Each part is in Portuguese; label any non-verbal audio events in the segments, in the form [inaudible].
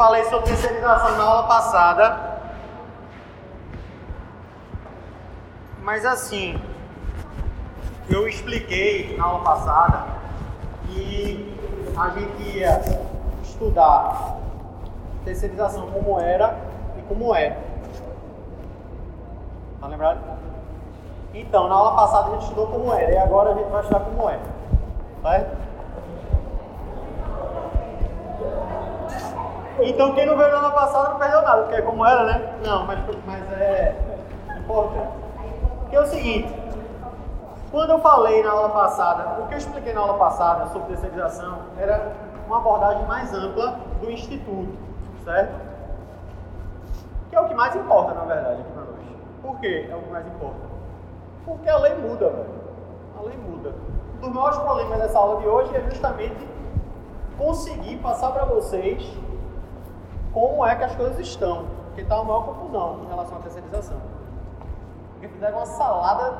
falei sobre terceirização na aula passada. Mas assim, eu expliquei na aula passada que a gente ia estudar terceirização como era e como é. Tá lembrado? Então, na aula passada a gente estudou como era e agora a gente vai estudar como é. Certo? Então quem não veio na aula passada não perdeu nada, porque é como era, né? Não, mas, mas é importante. Porque é o seguinte, quando eu falei na aula passada, o que eu expliquei na aula passada sobre terceirização era uma abordagem mais ampla do Instituto, certo? Que é o que mais importa, na verdade, aqui para nós. Por que é o que mais importa? Porque a lei muda, velho. A lei muda. Um dos maiores problemas dessa aula de hoje é justamente conseguir passar para vocês como é que as coisas estão. Porque está uma maior confusão em relação à terceirização. Porque fizeram uma salada,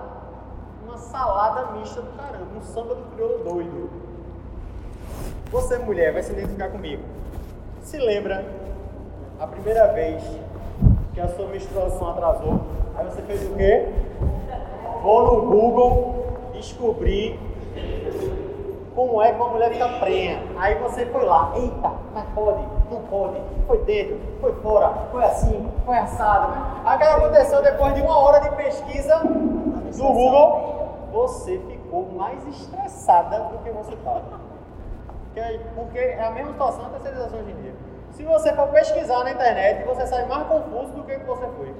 uma salada mista do caramba, um samba do crioulo doido. Você, mulher, vai se identificar comigo. Se lembra a primeira vez que a sua menstruação atrasou? Aí você fez o quê? Vou no Google descobrir como é que uma mulher fica prenha. Aí você foi lá, eita, mas pode, não pode, foi dentro, foi fora, foi assim, foi assado. Aí o que aconteceu depois de uma hora de pesquisa do Google, você ficou mais estressada do que você estava. Porque é a mesma situação da terceirização hoje em dia. Se você for pesquisar na internet, você sai mais confuso do que você foi.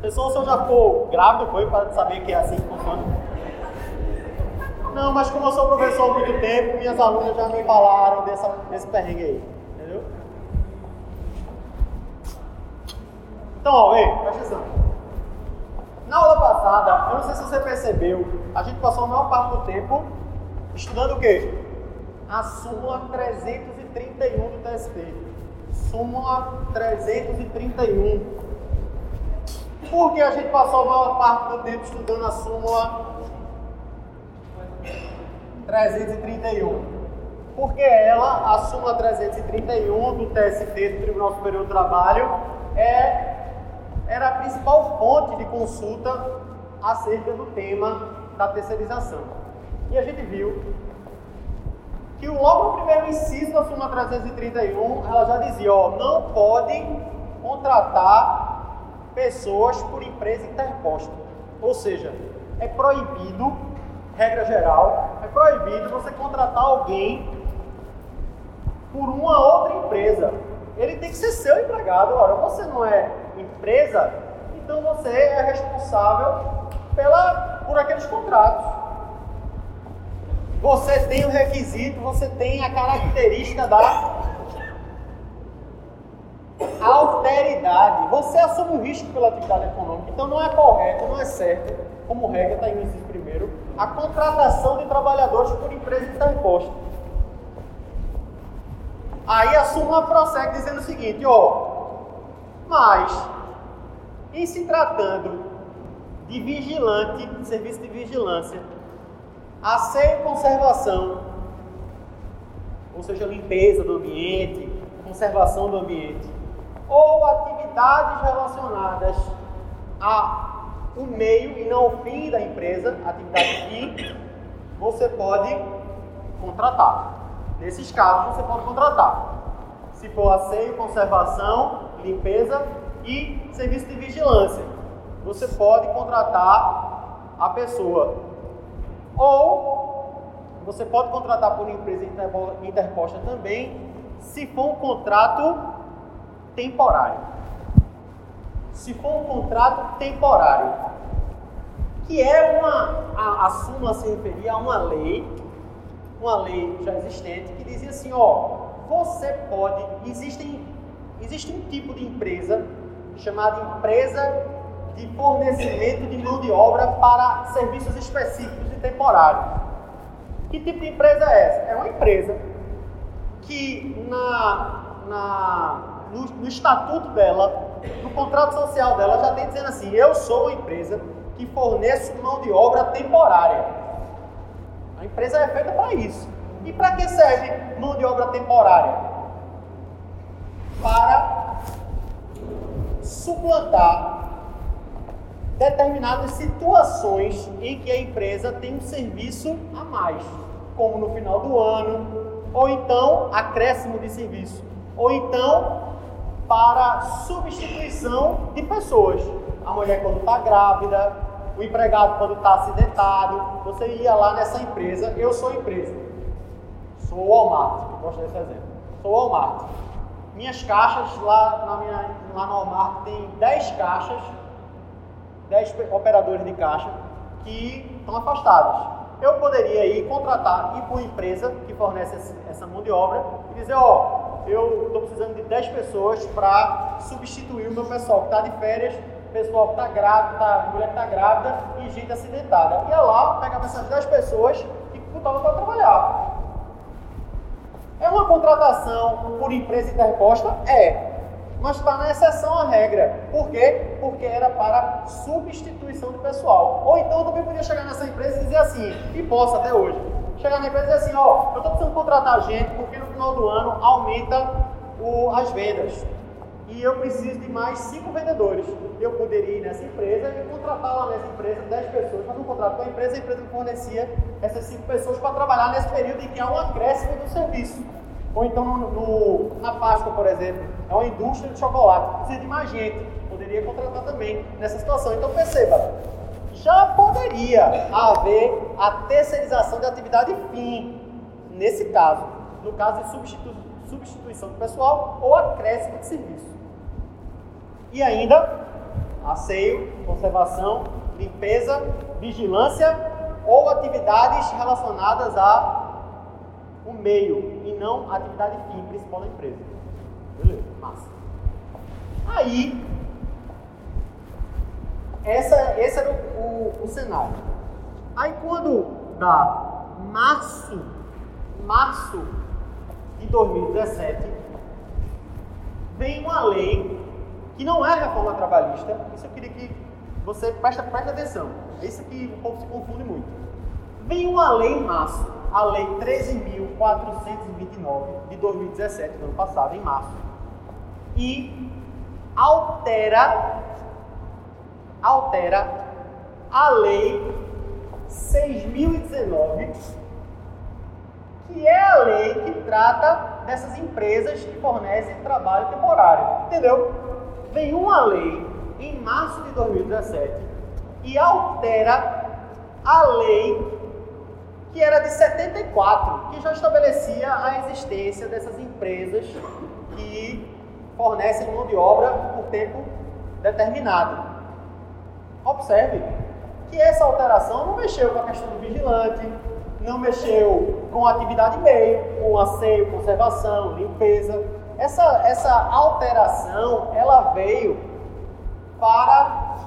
Pessoal, se eu já for grávido, foi para saber que é assim que funciona? Não, mas como eu sou professor há muito tempo, minhas alunas já me falaram dessa, desse perrengue aí. Entendeu? Então, ó, ei, presta atenção. Na aula passada, eu não sei se você percebeu, a gente passou a maior parte do tempo estudando o quê? A súmula 331 do TSP. Súmula 331 por que a gente passou a maior parte do tempo estudando a súmula 331? Porque ela, a súmula 331 do TST, do Tribunal Superior do Trabalho, é, era a principal fonte de consulta acerca do tema da terceirização. E a gente viu que logo no primeiro inciso da súmula 331, ela já dizia, ó, não pode contratar pessoas por empresa interposta. Ou seja, é proibido, regra geral, é proibido você contratar alguém por uma outra empresa. Ele tem que ser seu empregado. Ora, você não é empresa, então você é responsável pela, por aqueles contratos. Você tem o requisito, você tem a característica da alteridade. Você assume o risco pela atividade econômica. Então não é correto, não é certo, como regra está em inciso primeiro, a contratação de trabalhadores por empresa interposta. Aí a súmula prossegue dizendo o seguinte, ó, mas em se tratando de vigilante, de serviço de vigilância, asseio e conservação, ou seja, limpeza do ambiente, conservação do ambiente, ou atividades relacionadas ao meio e não ao fim da empresa, atividade fim, você pode contratar. Nesses casos, você pode contratar. Se for asseio, conservação, limpeza e serviço de vigilância, você pode contratar a pessoa. Ou você pode contratar por empresa interposta também, se for um contrato temporário. Se for um contrato temporário, que é uma. A, a súmula se referia a uma lei, uma lei já existente, que dizia assim: ó, você pode. Existem, existe um tipo de empresa chamada empresa de fornecimento de mão de obra para serviços específicos e temporários. Que tipo de empresa é essa? É uma empresa que na, na no, no estatuto dela, no contrato social dela, já tem dizendo assim: eu sou uma empresa que forneço mão de obra temporária. A empresa é feita para isso. E para que serve mão de obra temporária? Para suplantar determinadas situações em que a empresa tem um serviço a mais, como no final do ano, ou então acréscimo de serviço, ou então para substituição de pessoas. A mulher quando está grávida, o empregado quando está acidentado, você ia lá nessa empresa, eu sou empresa, sou Walmart, gosto desse exemplo, sou Walmart. Minhas caixas lá, na minha, lá no Walmart tem 10 caixas, 10 operadores de caixa que estão afastados. Eu poderia ir contratar, ir para uma empresa que fornece essa mão de obra e dizer, ó, oh, eu estou precisando de 10 pessoas para substituir o meu pessoal que está de férias pessoal que está grávida, tá, mulher que está grávida e gente acidentada. Ia lá, pegava essas 10 pessoas e botava para trabalhar. É uma contratação por empresa interposta? É. Mas está na exceção à regra. Por quê? Porque era para substituição de pessoal. Ou então eu também podia chegar nessa empresa e dizer assim, e posso até hoje, chegar na empresa e dizer assim, ó, eu estou precisando contratar gente porque no final do ano aumenta o, as vendas e eu preciso de mais cinco vendedores. Eu poderia ir nessa empresa e contratar lá nessa empresa 10 pessoas, fazer um contrato com a empresa, a empresa fornecia essas cinco pessoas para trabalhar nesse período em que há um acréscimo do serviço. Ou então no, no, na Páscoa, por exemplo, é uma indústria de chocolate, precisa de mais gente, poderia contratar também nessa situação. Então perceba, já poderia haver a terceirização de atividade fim, nesse caso, no caso de substitu substituição do pessoal ou acréscimo de serviço. E ainda, asseio, conservação, limpeza, vigilância ou atividades relacionadas a o meio e não atividade fim principal da empresa. Beleza, massa. Aí, essa, esse era o, o, o cenário. Aí quando dá março, março de 2017, vem uma lei que não é reforma trabalhista. Isso eu queria que você preste, preste atenção. É isso que o povo se confunde muito. Vem uma lei em março, a Lei 13.429 de 2017, do ano passado, em março, e altera, altera a Lei 6.019, que é a lei que trata dessas empresas que fornecem trabalho temporário. Entendeu? vem uma lei em março de 2017 e altera a lei que era de 74, que já estabelecia a existência dessas empresas que fornecem mão de obra por tempo determinado. Observe que essa alteração não mexeu com a questão do vigilante, não mexeu com atividade meio, com asseio, conservação, limpeza, essa, essa alteração, ela veio para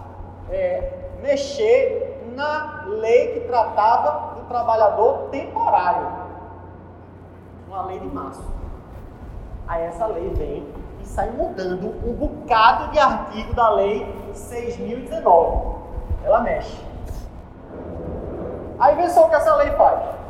é, mexer na lei que tratava do trabalhador temporário. Uma lei de março. Aí essa lei vem e sai mudando um bocado de artigo da lei 6.019. Ela mexe. Aí vê só o que essa lei faz.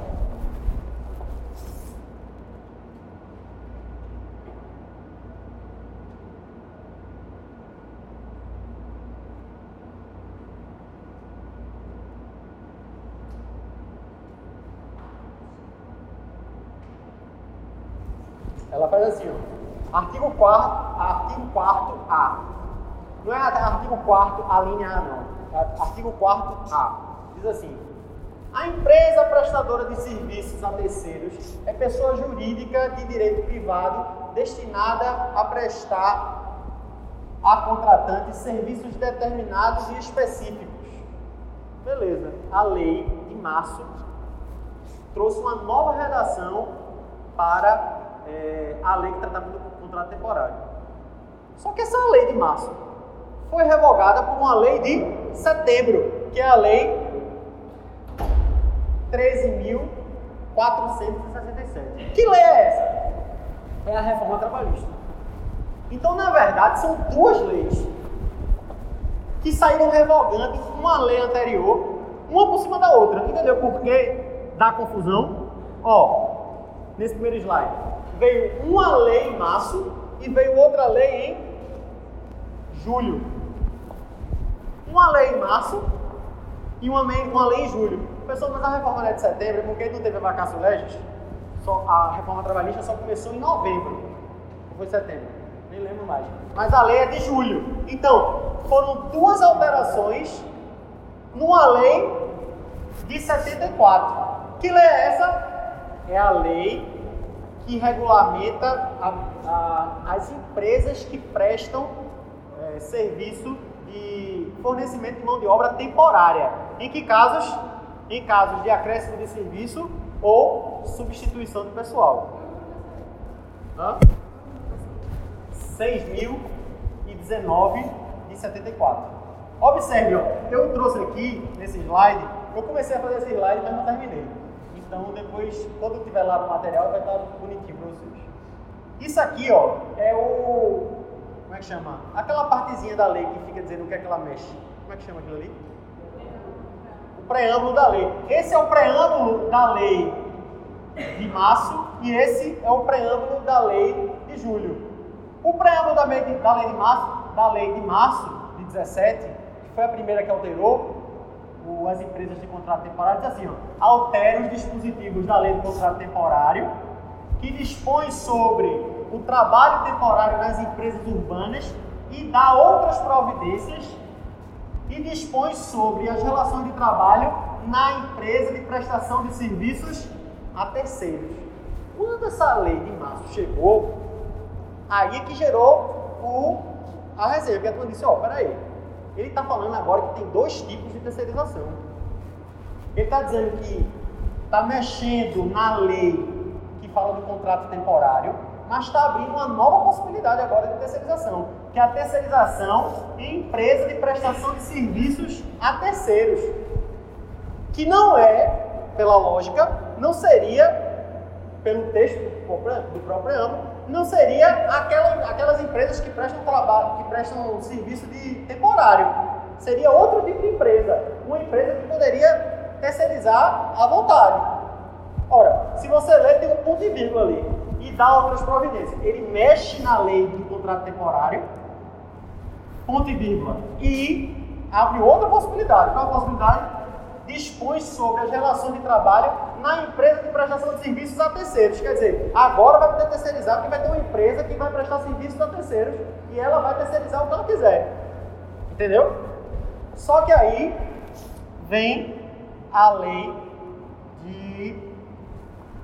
Ela faz assim, ó. Artigo 4 artigo 4 A. Não é artigo 4 a linha A, não. É artigo 4 A. Diz assim: a empresa prestadora de serviços a terceiros é pessoa jurídica de direito privado destinada a prestar a contratantes serviços determinados e específicos. Beleza. A lei de março trouxe uma nova redação para é, a lei que tratava do contrato temporário. Só que essa lei de março foi revogada por uma lei de setembro, que é a lei 13.467. Que lei é essa? É a reforma trabalhista. Então, na verdade, são duas leis que saíram revogando uma lei anterior, uma por cima da outra. Entendeu por que dá confusão? Ó, nesse primeiro slide? Veio uma lei em março e veio outra lei em julho. Uma lei em março e uma lei, uma lei em julho. Pessoal, mas a reforma é de setembro, porque não teve a vacácio legis, só, a reforma trabalhista só começou em novembro. Não foi setembro, nem lembro mais. Mas a lei é de julho. Então, foram duas alterações numa lei de 74. Que lei é essa? É a lei que regulamenta a, a, as empresas que prestam é, serviço de fornecimento de mão de obra temporária. Em que casos? Em casos de acréscimo de serviço ou substituição de pessoal. Hã? 6.019 de 74. Observe, ó, eu trouxe aqui nesse slide, eu comecei a fazer esse slide, mas não terminei. Então depois, quando tiver lá no material, vai estar bonitinho para vocês. Isso aqui, ó, é o. Como é que chama? Aquela partezinha da lei que fica dizendo o que é que ela mexe. Como é que chama aquilo ali? O preâmbulo da lei. Esse é o preâmbulo da lei de março e esse é o preâmbulo da lei de julho. O preâmbulo da lei de, da lei de março, da lei de março de 17, que foi a primeira que alterou o, as empresas de contrato temporário, diz assim, ó, altere os dispositivos da lei de contrato temporário que dispõe sobre o trabalho temporário nas empresas urbanas e dá outras providências e dispõe sobre as relações de trabalho na empresa de prestação de serviços a terceiros. Quando essa lei de março chegou, aí é que gerou o, a reserva. E a turma disse, ó, oh, peraí, ele está falando agora que tem dois tipos de terceirização. Ele está dizendo que está mexendo na lei que fala do contrato temporário, mas está abrindo uma nova possibilidade agora de terceirização, que é a terceirização em empresa de prestação de serviços a terceiros, que não é, pela lógica, não seria, pelo texto do próprio âmbito, não seria aquela, aquelas empresas que prestam trabalho, que prestam serviço de temporário. Seria outro tipo de empresa, uma empresa que poderia terceirizar à vontade. Ora, se você ler, tem um ponto e vírgula ali e dá outras providências. Ele mexe na lei do contrato temporário, ponto e vírgula, e abre outra possibilidade. Qual a possibilidade? Dispõe sobre as relações de trabalho na empresa de prestação de serviços a terceiros. Quer dizer, agora vai poder terceirizar porque vai ter uma empresa que vai prestar serviços a terceiros e ela vai terceirizar o que ela quiser. Entendeu? Só que aí vem a lei de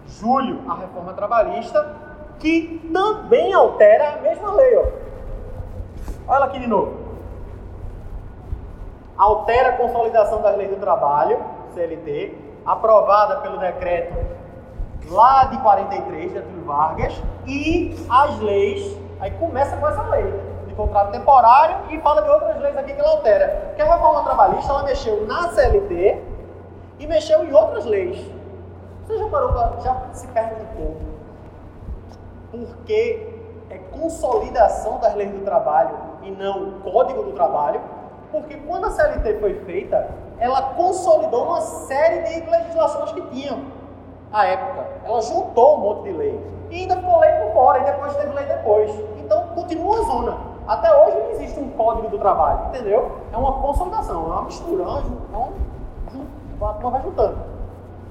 julho, a reforma trabalhista, que também altera a mesma lei. Ó. Olha aqui de novo altera a consolidação das leis do trabalho, CLT, aprovada pelo decreto lá de 43, de Getúlio Vargas, e as leis, aí começa com essa lei de contrato temporário e fala de outras leis aqui que ela altera. Porque a reforma trabalhista, ela mexeu na CLT e mexeu em outras leis. Você já parou para, já se perguntou por que é consolidação das leis do trabalho e não código do trabalho? Porque quando a CLT foi feita, ela consolidou uma série de legislações que tinham à época. Ela juntou um monte de lei. E ainda ficou lei por fora, e depois teve lei depois. Então continua a zona. Até hoje não existe um código do trabalho, entendeu? É uma consolidação, é uma mistura, é um, uma vai juntando.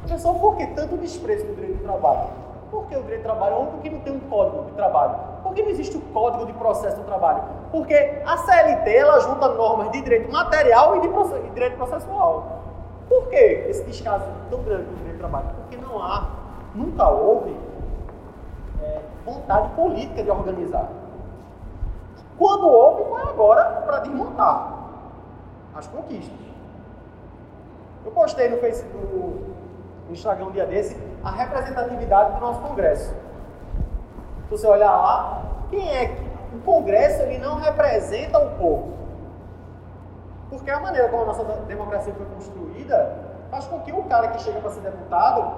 Pessoal, por que tanto desprezo do direito do trabalho? Porque o direito do trabalho é o que não tem um código de trabalho. Por que não existe o código de processo do trabalho? Porque a CLT ela junta normas de direito material e de, de direito processual. Por que esse descaso tão grande do direito do trabalho? Porque não há, nunca houve é, vontade política de organizar. Quando houve, foi agora para desmontar as conquistas. Eu postei no Facebook, no Instagram um dia desse, a representatividade do nosso Congresso. Se você olhar lá, quem é que. O Congresso ele não representa o povo. Porque a maneira como a nossa democracia foi construída faz com que o cara que chega para ser deputado,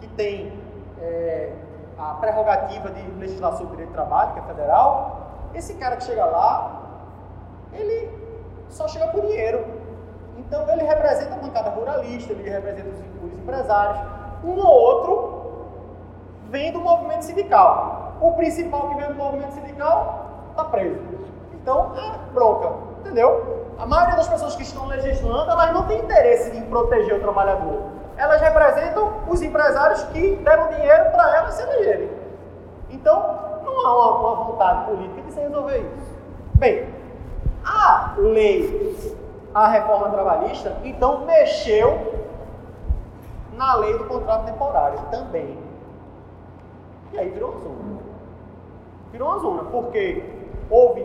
que tem é, a prerrogativa de legislar sobre direito de trabalho, que é federal, esse cara que chega lá, ele só chega por dinheiro. Então ele representa a bancada ruralista, ele representa os, os empresários. Um ou outro vem do movimento sindical. O principal que vem do movimento sindical está preso. Então, é bronca, entendeu? A maioria das pessoas que estão legislando, elas não têm interesse em proteger o trabalhador. Elas representam os empresários que deram dinheiro para elas se elegerem. Então, não há uma, uma vontade política de se resolver isso. Bem, a lei, a reforma trabalhista, então mexeu na lei do contrato temporário também. E aí virou uma zona. Virou uma zona, porque houve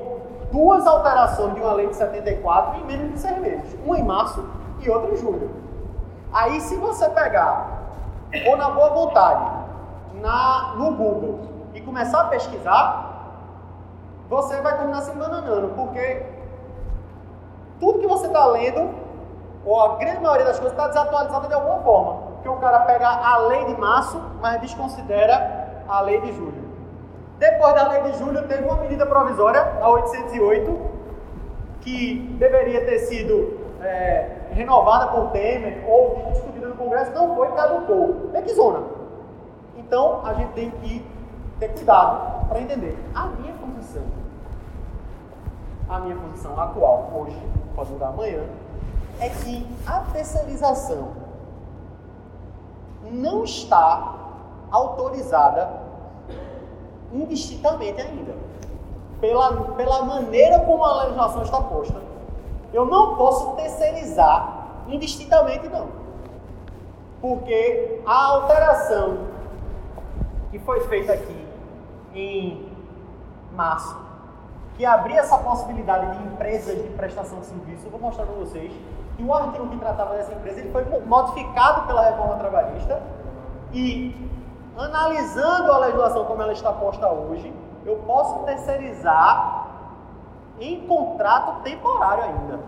duas alterações de uma lei de 74 em menos de seis meses. Uma em março e outra em julho. Aí se você pegar, ou na boa vontade, na, no Google, e começar a pesquisar, você vai terminar se enganando, porque tudo que você está lendo, ou a grande maioria das coisas, está desatualizada de alguma forma. Porque o cara pega a lei de março, mas desconsidera a lei de julho. Depois da lei de julho, teve uma medida provisória, a 808, que deveria ter sido é, renovada por Temer ou discutida no Congresso, não foi, caducou. É que zona. Então, a gente tem que ter cuidado para entender. A minha posição, a minha posição atual, hoje, pode mudar amanhã, é que a terceirização não está autorizada indistintamente ainda. Pela, pela maneira como a legislação está posta. Eu não posso terceirizar indistintamente, não. Porque a alteração que foi feita aqui em março, que abria essa possibilidade de empresas de prestação de serviço, eu vou mostrar para vocês que o artigo que tratava dessa empresa ele foi modificado pela reforma trabalhista e analisando a legislação como ela está posta hoje, eu posso terceirizar em contrato temporário ainda.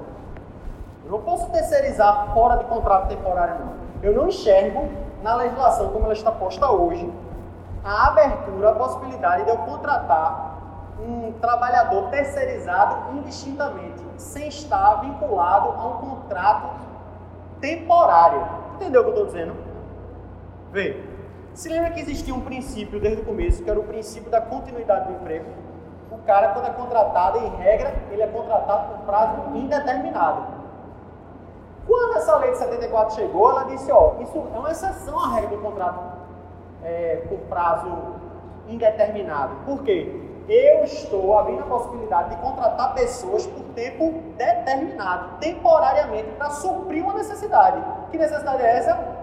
Eu não posso terceirizar fora de contrato temporário, não. Eu não enxergo na legislação como ela está posta hoje a abertura, a possibilidade de eu contratar um trabalhador terceirizado indistintamente, sem estar vinculado a um contrato temporário. Entendeu o que eu estou dizendo? Vê. Se lembra que existia um princípio desde o começo, que era o princípio da continuidade do emprego? O cara, quando é contratado, em regra, ele é contratado por prazo indeterminado. Quando essa lei de 74 chegou, ela disse, ó, isso é uma exceção à regra do contrato é, por prazo indeterminado. Por quê? Eu estou abrindo a possibilidade de contratar pessoas por tempo determinado, temporariamente, para suprir uma necessidade. Que necessidade é essa?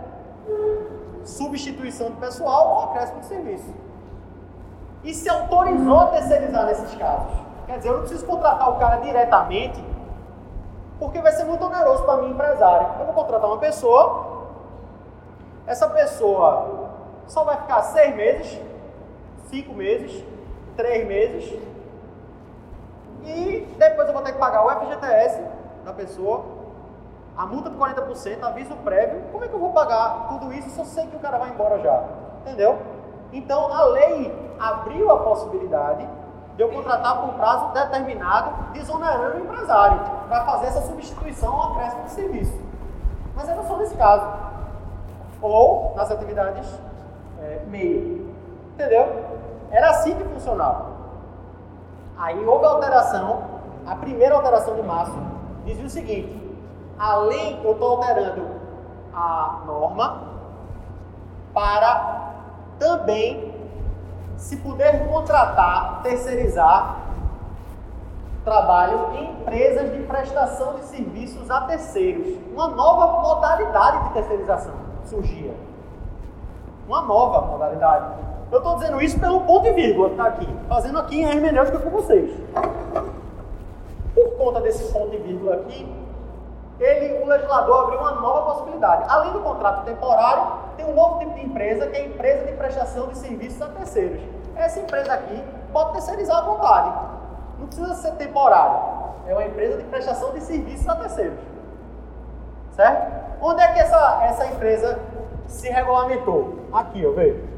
substituição de pessoal ou acréscimo de serviço. E se autorizou a terceirizar nesses casos. Quer dizer, eu não preciso contratar o cara diretamente, porque vai ser muito oneroso para mim, empresário. Eu vou contratar uma pessoa, essa pessoa só vai ficar seis meses, cinco meses, três meses, e depois eu vou ter que pagar o FGTS da pessoa, a multa de 40%, aviso prévio, como é que eu vou pagar tudo isso se eu sei que o cara vai embora já? Entendeu? Então a lei abriu a possibilidade de eu contratar por prazo determinado, desonerando o empresário, para fazer essa substituição ao acréscimo de serviço. Mas era só nesse caso. Ou nas atividades é, meio. Entendeu? Era assim que funcionava. Aí houve alteração, a primeira alteração de março dizia o seguinte: além, eu estou alterando a norma para também se puder contratar, terceirizar trabalho em empresas de prestação de serviços a terceiros. Uma nova modalidade de terceirização surgia. Uma nova modalidade. Eu estou dizendo isso pelo ponto e vírgula que está aqui, fazendo aqui a hermenêutica com vocês. Por conta desse ponto e vírgula aqui, ele, o legislador abriu uma nova possibilidade. Além do contrato temporário, tem um novo tipo de empresa, que é a empresa de prestação de serviços a terceiros. Essa empresa aqui pode terceirizar à vontade. Não precisa ser temporário. É uma empresa de prestação de serviços a terceiros. Certo? Onde é que essa, essa empresa se regulamentou? Aqui, ó, vejo.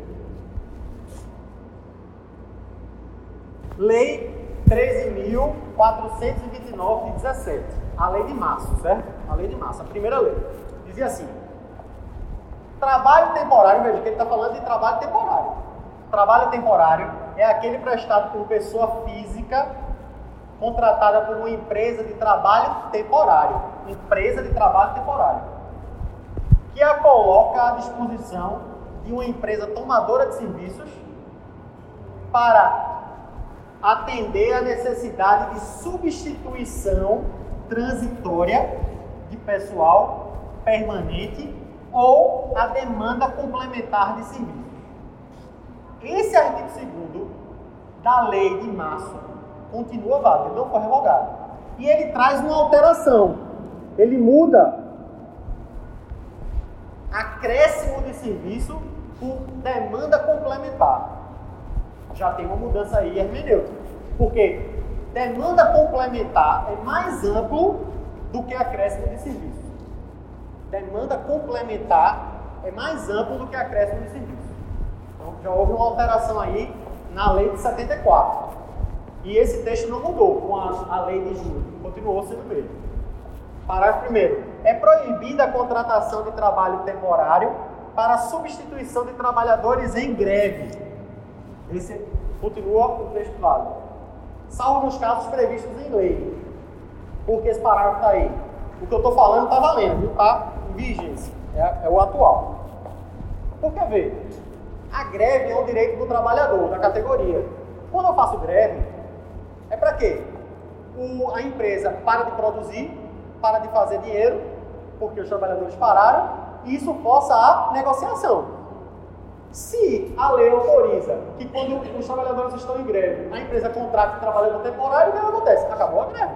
Lei 13.429 de 17 a lei de março, certo? A lei de março, a primeira lei. Dizia assim: trabalho temporário, veja que ele está falando de trabalho temporário. Trabalho temporário é aquele prestado por pessoa física contratada por uma empresa de trabalho temporário. Empresa de trabalho temporário. Que a coloca à disposição de uma empresa tomadora de serviços para atender a necessidade de substituição transitória de pessoal permanente ou a demanda complementar de serviços. Esse artigo 2 da lei de março continua válido, não foi revogado. E ele traz uma alteração. Ele muda acréscimo de serviço por demanda complementar. Já tem uma mudança aí hermenêutica. Porque demanda complementar é mais amplo do que acréscimo de serviço. Demanda complementar é mais amplo do que acréscimo de serviço. Então já houve uma alteração aí na lei de 74. E esse texto não mudou com a, a lei de julho, continuou sendo o mesmo. Parágrafo primeiro. É proibida a contratação de trabalho temporário para substituição de trabalhadores em greve. Esse continua o texto válido. Salvo nos casos previstos em lei. Porque esse parágrafo está aí. O que eu estou falando está valendo, viu? Em vigência. É, é o atual. Porque, vê, a greve é um direito do trabalhador, da categoria. Quando eu faço greve, é para quê? O, a empresa para de produzir, para de fazer dinheiro, porque os trabalhadores pararam, e isso força a negociação. Se a lei autoriza que quando os trabalhadores estão em greve, a empresa contrata o trabalhador temporário, o que acontece? Acabou a greve.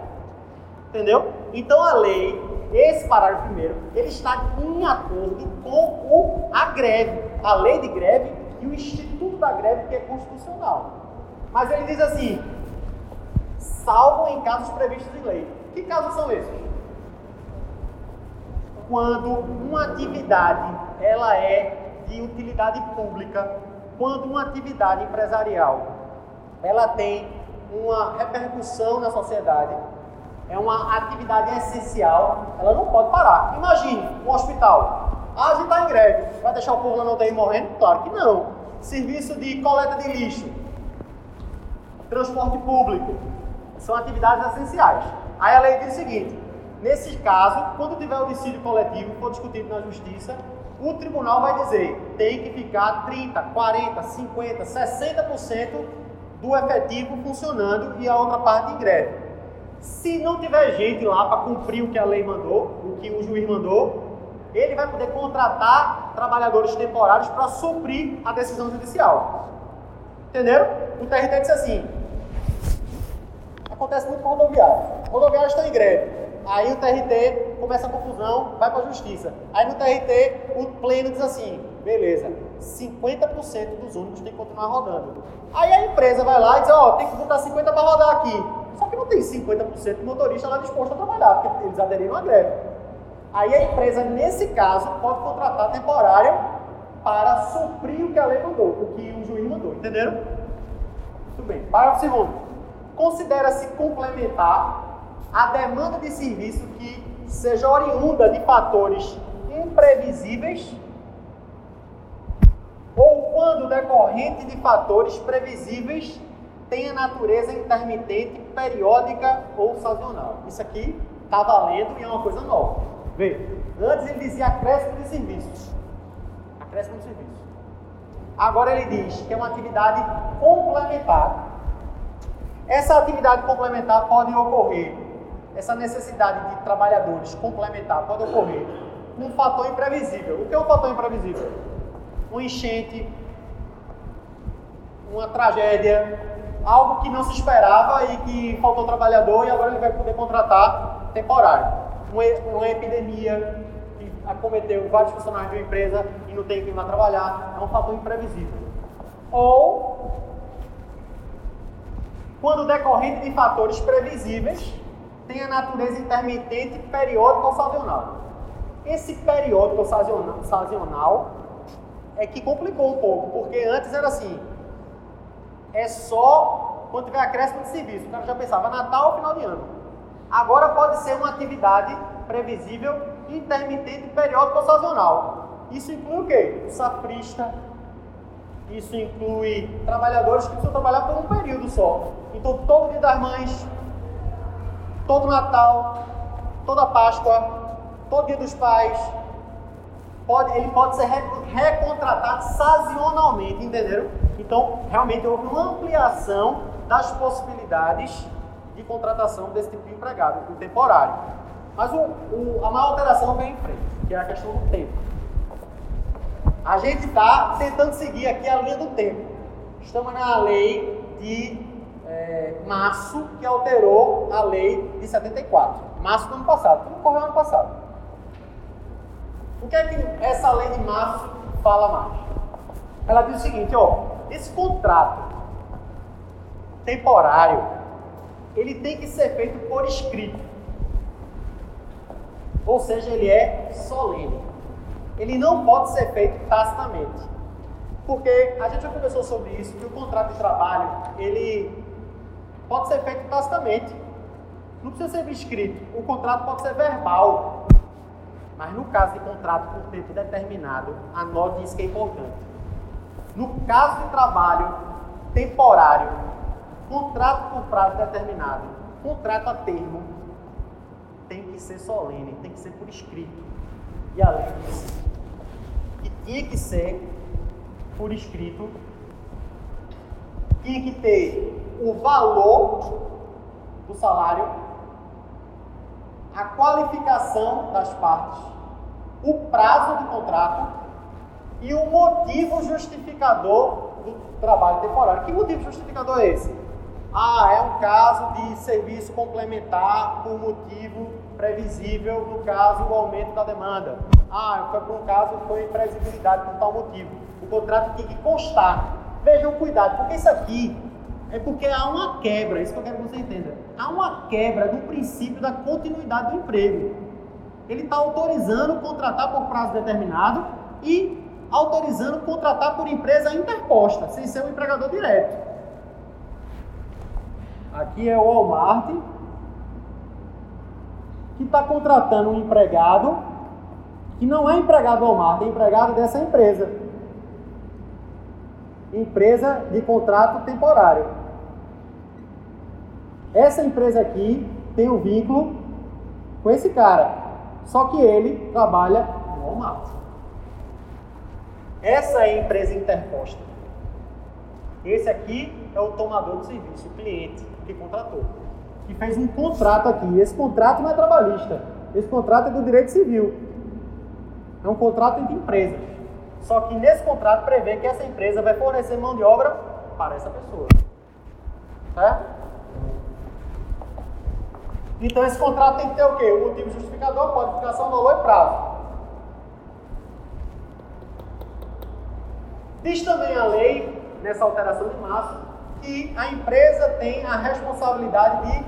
Entendeu? Então a lei, esse parágrafo primeiro, ele está em acordo com o, a greve, a lei de greve e o instituto da greve que é constitucional. Mas ele diz assim, salvo em casos previstos em lei. Que casos são esses? Quando uma atividade ela é de utilidade pública, quando uma atividade empresarial ela tem uma repercussão na sociedade, é uma atividade essencial, ela não pode parar. Imagine um hospital. Ah, a gente está em greve, vai deixar o povo lá na UTI morrendo? Claro que não. Serviço de coleta de lixo, transporte público, são atividades essenciais. Aí a lei diz o seguinte: nesse caso, quando tiver o dissídio coletivo, for discutido na justiça, o tribunal vai dizer tem que ficar 30, 40, 50, 60% do efetivo funcionando e a outra parte em greve. Se não tiver gente lá para cumprir o que a lei mandou, o que o juiz mandou, ele vai poder contratar trabalhadores temporários para suprir a decisão judicial. Entenderam? O TRT disse assim: acontece muito com rodoviários. Rodoviários estão em greve. Aí o TRT começa a confusão, vai para a justiça. Aí no TRT o pleno diz assim: beleza, 50% dos ônibus tem que continuar rodando. Aí a empresa vai lá e diz: ó, oh, tem que botar 50% para rodar aqui. Só que não tem 50% de motorista lá disposto a trabalhar, porque eles aderiram à greve. Aí a empresa, nesse caso, pode contratar temporário para suprir o que a lei mandou, o que o juiz mandou. Entenderam? Muito bem. Parágrafo segundo considera-se complementar a demanda de serviço que seja oriunda de fatores imprevisíveis ou quando decorrente de fatores previsíveis tenha natureza intermitente, periódica ou sazonal. Isso aqui está valendo e é uma coisa nova. Vê, antes ele dizia acréscimo de serviços. Acréscimo de serviços. Agora ele diz que é uma atividade complementar essa atividade complementar pode ocorrer, essa necessidade de trabalhadores complementar pode ocorrer um fator imprevisível. O que é um fator imprevisível? Um enchente, uma tragédia, algo que não se esperava e que faltou trabalhador e agora ele vai poder contratar temporário. Uma, uma epidemia que acometeu vários funcionários de uma empresa e não tem quem vá trabalhar, é um fator imprevisível. Ou quando decorrente de fatores previsíveis, tem a natureza intermitente, periódica ou sazonal. Esse periódico ou sazonal é que complicou um pouco, porque antes era assim, é só quando tiver acréscimo de serviço. O cara já pensava Natal ou final de ano. Agora pode ser uma atividade previsível, intermitente, periódica ou sazonal. Isso inclui o quê? O safrista, Isso inclui trabalhadores que precisam trabalhar por um período só. Então, todo dia das mães, todo Natal, toda Páscoa, todo dia dos pais, pode, ele pode ser recontratado sazonalmente, entenderam? Então, realmente houve uma ampliação das possibilidades de contratação desse tipo de empregado, o temporário. Mas o, o, a maior alteração vem em frente, que é a questão do tempo. A gente está tentando seguir aqui a linha do tempo. Estamos na lei de é, março, que alterou a lei de 74. Março do ano passado. Tudo ocorreu ano passado. O que é que essa lei de março fala mais? Ela diz o seguinte, ó, esse contrato temporário, ele tem que ser feito por escrito. Ou seja, ele é solene. Ele não pode ser feito tacitamente. Porque a gente já conversou sobre isso, que o contrato de trabalho, ele pode ser feito tacitamente. Não precisa ser escrito. O contrato pode ser verbal. Mas no caso de contrato por tempo determinado, anote isso que é importante. No caso de trabalho temporário, contrato por prazo determinado, contrato a termo, tem que ser solene, tem que ser por escrito. E além disso, que tinha que ser por escrito, tinha que ter o valor do salário, a qualificação das partes, o prazo de contrato e o motivo justificador do trabalho temporário. Que motivo justificador é esse? Ah, é um caso de serviço complementar por motivo previsível, no caso, o aumento da demanda. Ah, foi por um caso, foi imprevisibilidade por tal motivo. O contrato tem que constar. Vejam cuidado, porque isso aqui é porque há uma quebra, isso que eu quero que você entenda. Há uma quebra do princípio da continuidade do emprego. Ele está autorizando contratar por prazo determinado e autorizando contratar por empresa interposta, sem ser um empregador direto. Aqui é o Walmart, que está contratando um empregado que não é empregado do Walmart, é empregado dessa empresa. Empresa de contrato temporário. Essa empresa aqui tem um vínculo com esse cara, só que ele trabalha no Walmart. Essa é a empresa interposta. Esse aqui é o tomador de serviço, o cliente que contratou, que fez um contrato aqui. Esse contrato não é trabalhista, esse contrato é do direito civil. É um contrato entre empresas. Só que nesse contrato prevê que essa empresa vai fornecer mão de obra para essa pessoa. Certo? Então esse contrato tem que ter o quê? O motivo justificador, qualificação, valor e prazo. Diz também a lei, nessa alteração de março, que a empresa tem a responsabilidade de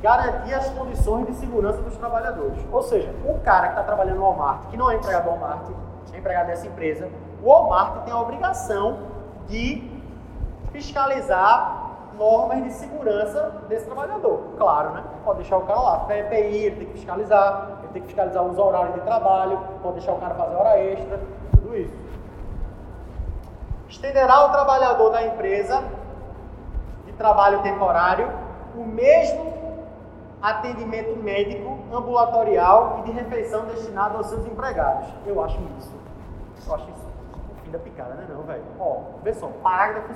garantir as condições de segurança dos trabalhadores. Ou seja, o cara que está trabalhando no Walmart, que não é empregado do Walmart, empregado dessa empresa, o Walmart tem a obrigação de fiscalizar normas de segurança desse trabalhador. Claro, né? Pode deixar o cara lá, PPI, ele tem que fiscalizar, ele tem que fiscalizar os horários de trabalho, pode deixar o cara fazer hora extra, tudo isso. Estenderá o trabalhador da empresa de trabalho temporário o mesmo atendimento médico, ambulatorial e de refeição destinado aos seus empregados. Eu acho isso. Eu acho isso o fim da picada, né não, velho? Ó, vê só, parágrafo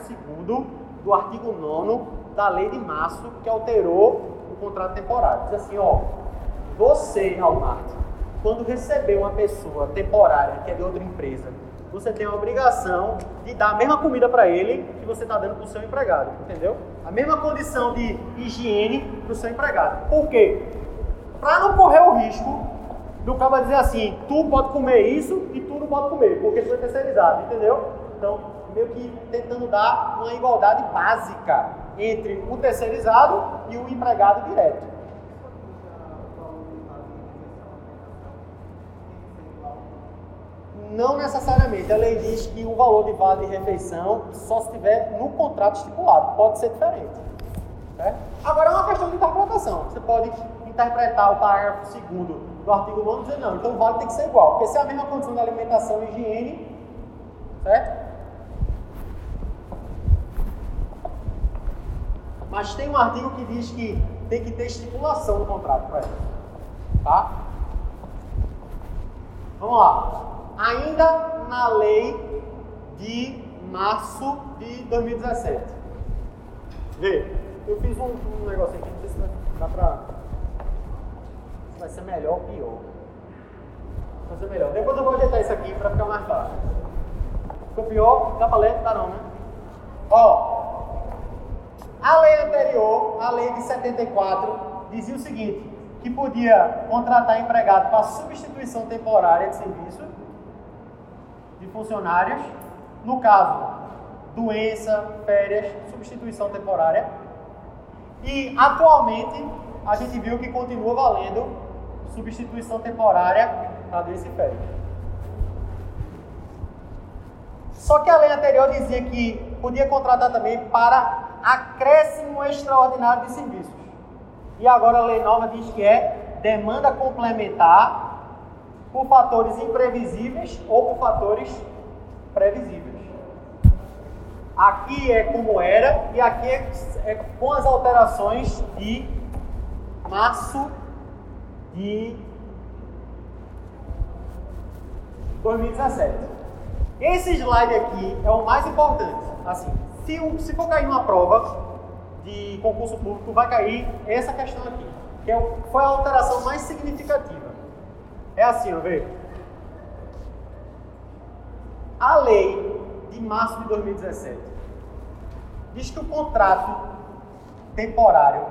2 do artigo 9 da lei de março que alterou o contrato temporário. Diz assim, ó, você, Walmart, quando receber uma pessoa temporária que é de outra empresa você tem a obrigação de dar a mesma comida para ele que você está dando para o seu empregado, entendeu? A mesma condição de higiene para o seu empregado. Por quê? Para não correr o risco do cara dizer assim, tu pode comer isso e não pode comer, porque tu é terceirizado, entendeu? Então, meio que tentando dar uma igualdade básica entre o terceirizado e o empregado direto. Não necessariamente. A lei diz que o valor de vale de refeição só se tiver no contrato estipulado. Pode ser diferente. Certo? Agora é uma questão de interpretação. Você pode interpretar o parágrafo 2 do artigo 9 e dizer, não, então o vale tem que ser igual, porque se é a mesma condição da alimentação e higiene, certo? Mas tem um artigo que diz que tem que ter estipulação no contrato para isso, tá? Vamos lá. Ainda na lei de março de 2017. Vê, eu fiz um, um negócio aqui, não sei se dá para Vai ser melhor ou pior. Vai ser melhor. Depois eu vou ajeitar isso aqui para ficar mais fácil. Ficou pior? Dá pra ler? Tá não, né? Ó, a lei anterior, a lei de 74, dizia o seguinte, que podia contratar empregado para substituição temporária de serviço de funcionários, no caso, doença, férias, substituição temporária. E atualmente a gente viu que continua valendo substituição temporária e férias. Só que a lei anterior dizia que podia contratar também para acréscimo extraordinário de serviços. E agora a lei nova diz que é demanda complementar por fatores imprevisíveis ou por fatores previsíveis. Aqui é como era e aqui é, é com as alterações de março de 2017. Esse slide aqui é o mais importante. Assim, se, se for cair numa prova de concurso público, vai cair essa questão aqui, que é, foi a alteração mais significativa. É assim, ó. A lei de março de 2017 diz que o contrato temporário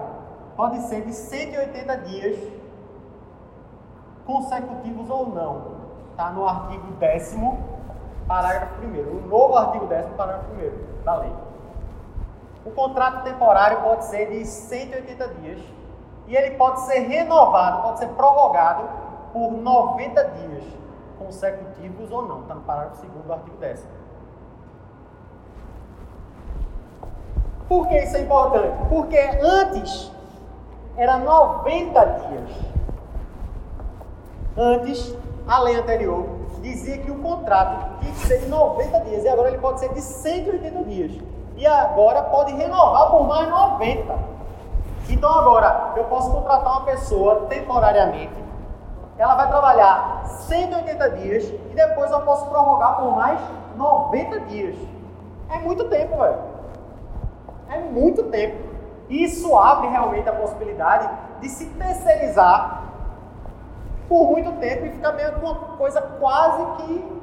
pode ser de 180 dias consecutivos ou não. Está no artigo 10 parágrafo 1 o novo artigo 10 parágrafo 1 da lei. O contrato temporário pode ser de 180 dias e ele pode ser renovado, pode ser prorrogado por 90 dias consecutivos ou não. Está no parágrafo 2 do artigo 10. Por que isso é importante? Porque antes era 90 dias. Antes, a lei anterior dizia que o contrato tinha que ser de 90 dias e agora ele pode ser de 180 dias. E agora pode renovar por mais 90. Então agora eu posso contratar uma pessoa temporariamente, ela vai trabalhar 180 dias e depois eu posso prorrogar por mais 90 dias. É muito tempo, velho. É muito tempo. Isso abre realmente a possibilidade de se terceirizar por muito tempo e ficar meio com uma coisa quase que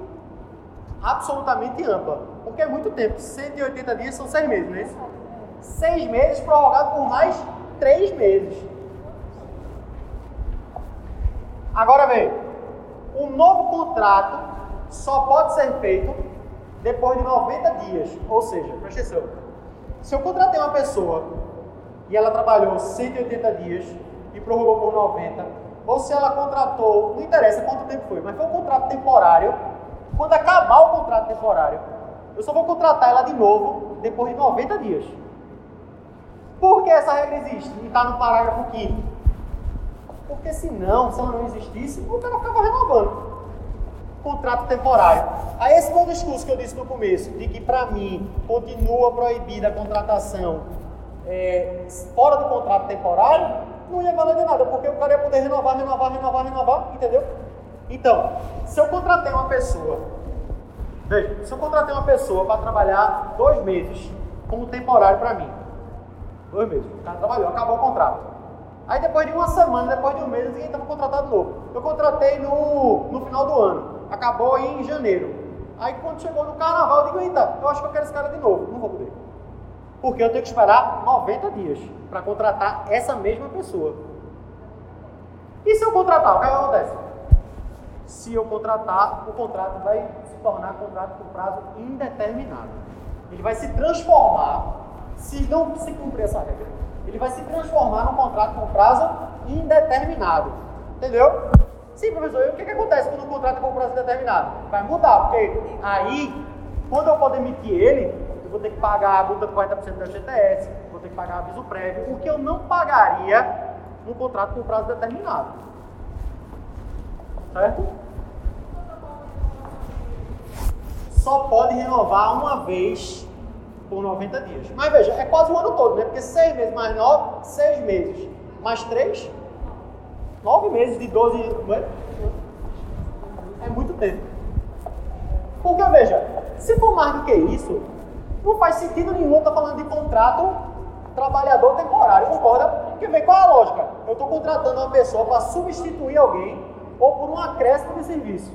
absolutamente ampla. Porque é muito tempo. 180 dias são seis meses, não é isso? Seis meses prorrogado por mais três meses. Agora vem, o novo contrato só pode ser feito depois de 90 dias. Ou seja, presta atenção. Se eu contratei uma pessoa e ela trabalhou 180 dias e prorrogou por 90, ou se ela contratou, não interessa quanto tempo foi, mas foi um contrato temporário, quando acabar o contrato temporário, eu só vou contratar ela de novo depois de 90 dias. Por que essa regra existe? E está no parágrafo 5 Porque senão, se ela não existisse, o cara ficava renovando. Contrato temporário. Aí esse meu discurso que eu disse no começo, de que para mim continua proibida a contratação é, fora do contrato temporário, não ia valer de nada, porque o cara ia poder renovar, renovar, renovar, renovar, entendeu? Então, se eu contratei uma pessoa, veja, se eu contratei uma pessoa para trabalhar dois meses como temporário para mim, dois meses, o cara trabalhou, acabou o contrato. Aí depois de uma semana, depois de um mês, ninguém estava contratado novo. Eu contratei no, no final do ano, acabou em janeiro. Aí quando chegou no carnaval, eu digo, eita, eu acho que eu quero esse cara de novo. Não vou poder. Porque eu tenho que esperar 90 dias para contratar essa mesma pessoa. E se eu contratar, o que acontece? Se eu contratar, o contrato vai se tornar contrato por prazo indeterminado. Ele vai se transformar, se não se cumprir essa regra, ele vai se transformar num contrato por prazo indeterminado. Entendeu? Sim, professor, e o que, que acontece quando o contrato é por prazo indeterminado? Vai mudar, porque aí, quando eu for demitir ele, vou ter que pagar a multa de 40% da GTS, vou ter que pagar aviso prévio, o que eu não pagaria no contrato por prazo determinado. Certo? Só pode renovar uma vez por 90 dias. Mas veja, é quase o ano todo, né? Porque seis meses mais nove, seis meses mais três, nove meses de 12. É muito tempo. Porque veja, se for mais do que isso, não faz sentido nenhum estar falando de contrato trabalhador temporário, concorda? Porque vem qual é a lógica? Eu estou contratando uma pessoa para substituir alguém ou por um acréscimo de serviço.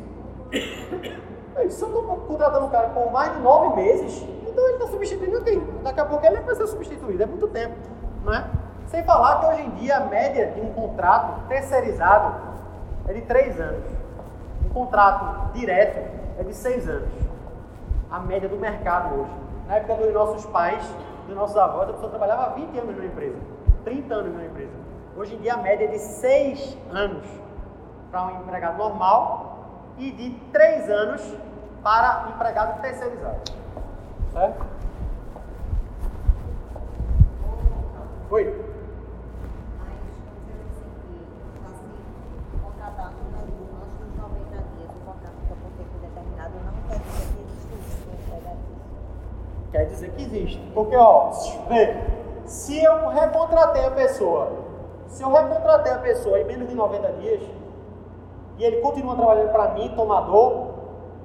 [coughs] Se eu estou contratando um cara por mais de nove meses, então ele está substituindo alguém. Daqui a pouco ele vai ser substituído, é muito tempo. Não é? Sem falar que hoje em dia a média de um contrato terceirizado é de três anos. Um contrato direto é de seis anos. A média do mercado hoje. Na época dos nossos pais, dos nossos avós, a pessoa trabalhava 20 anos numa empresa, 30 anos numa empresa. Hoje em dia a média é de 6 anos para um empregado normal e de 3 anos para empregado terceirizado. Certo? Oi? Dizer que existe. Porque, ó, se eu recontratei a pessoa, se eu recontratei a pessoa em menos de 90 dias, e ele continua trabalhando para mim, tomador,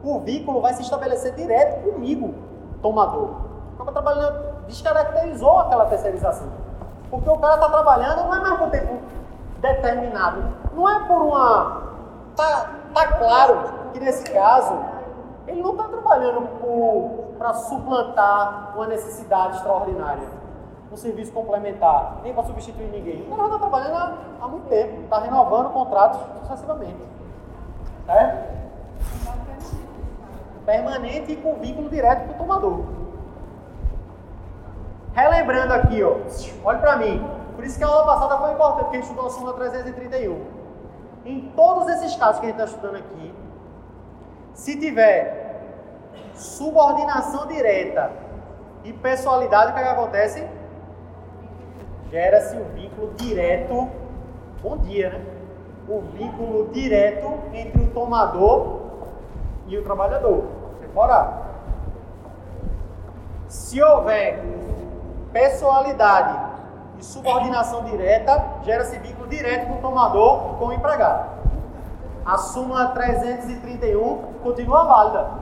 o vínculo vai se estabelecer direto comigo, tomador. Porque trabalhando, descaracterizou aquela terceirização. Porque o cara está trabalhando não é mais por tempo determinado. Não é por uma. Tá, tá claro que nesse caso, ele não está trabalhando para suplantar uma necessidade extraordinária, um serviço complementar, nem para substituir ninguém. O cara está trabalhando há, há muito tempo, está renovando contratos sucessivamente. Certo? Permanente e com vínculo direto com o tomador. Relembrando aqui, ó, olha para mim. Por isso que a aula passada foi importante, porque a gente estudou a súmula 331. Em todos esses casos que a gente está estudando aqui, se tiver subordinação direta e pessoalidade, o que, é que acontece? Gera-se o um vínculo direto. Bom dia, né? O vínculo direto entre o tomador e o trabalhador. Temporário. Se houver pessoalidade e subordinação direta, gera-se vínculo direto com o tomador com o empregado. A súmula 331 continua válida.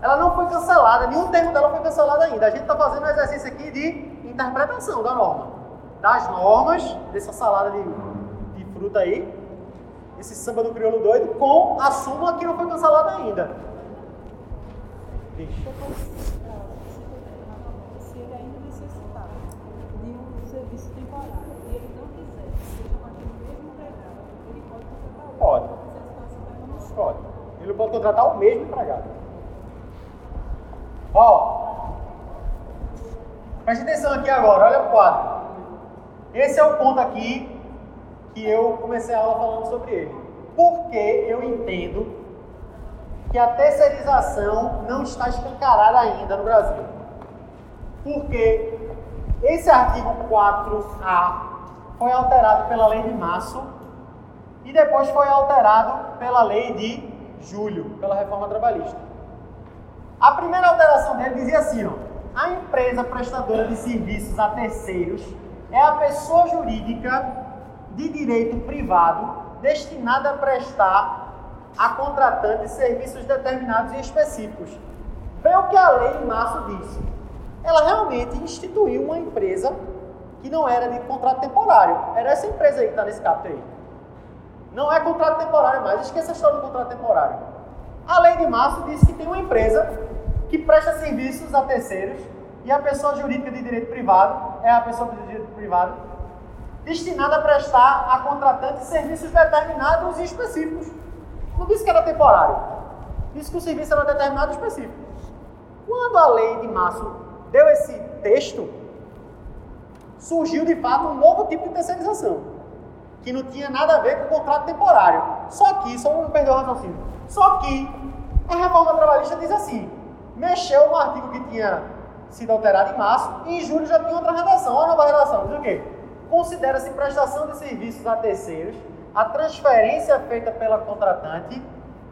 Ela não foi cancelada, nenhum termo dela foi cancelado ainda. A gente está fazendo um exercício aqui de interpretação da norma. Das normas, dessa salada de, de fruta aí, esse samba do crioulo doido, com a súmula que não foi cancelada ainda. Deixa. Pode. Pode. Ele pode contratar o mesmo empregado. Ó. Preste atenção aqui agora, olha o quadro. Esse é o ponto aqui que eu comecei a aula falando sobre ele. Porque eu entendo que a terceirização não está escancarada ainda no Brasil. Porque esse artigo 4A foi alterado pela lei de março e depois foi alterado pela lei de julho, pela reforma trabalhista. A primeira alteração dele dizia assim: ó, a empresa prestadora de serviços a terceiros é a pessoa jurídica de direito privado destinada a prestar a contratante serviços determinados e específicos. Vê o que a lei em março disse. Ela realmente instituiu uma empresa que não era de contrato temporário. Era essa empresa aí que está nesse capítulo aí. Não é contrato temporário mais, esqueça a história do contrato temporário. A lei de março diz que tem uma empresa que presta serviços a terceiros e a pessoa jurídica de direito privado é a pessoa de direito privado destinada a prestar a contratante serviços determinados e específicos. Não disse que era temporário, disse que o serviço era determinado e específico. Quando a lei de março deu esse texto, surgiu de fato um novo tipo de terceirização que não tinha nada a ver com o contrato temporário. Só que, só não perdeu o raciocínio, só que a reforma trabalhista diz assim, mexeu no artigo que tinha sido alterado em março e em julho já tinha outra redação. Olha a nova redação, diz o quê? Considera-se prestação de serviços a terceiros a transferência feita pela contratante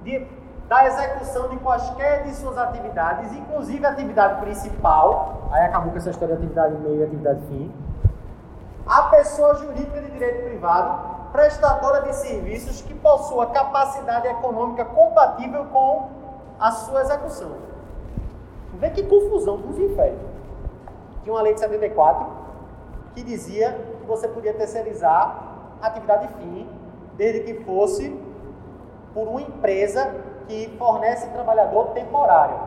de da execução de quaisquer de suas atividades, inclusive a atividade principal, aí acabou com essa história de atividade meio e atividade fim, a pessoa jurídica de direito privado prestadora de serviços que possua capacidade econômica compatível com a sua execução. Vê que confusão dos infernos. Tinha uma lei de 74 que dizia que você podia terceirizar atividade fim, desde que fosse por uma empresa que fornece trabalhador temporário.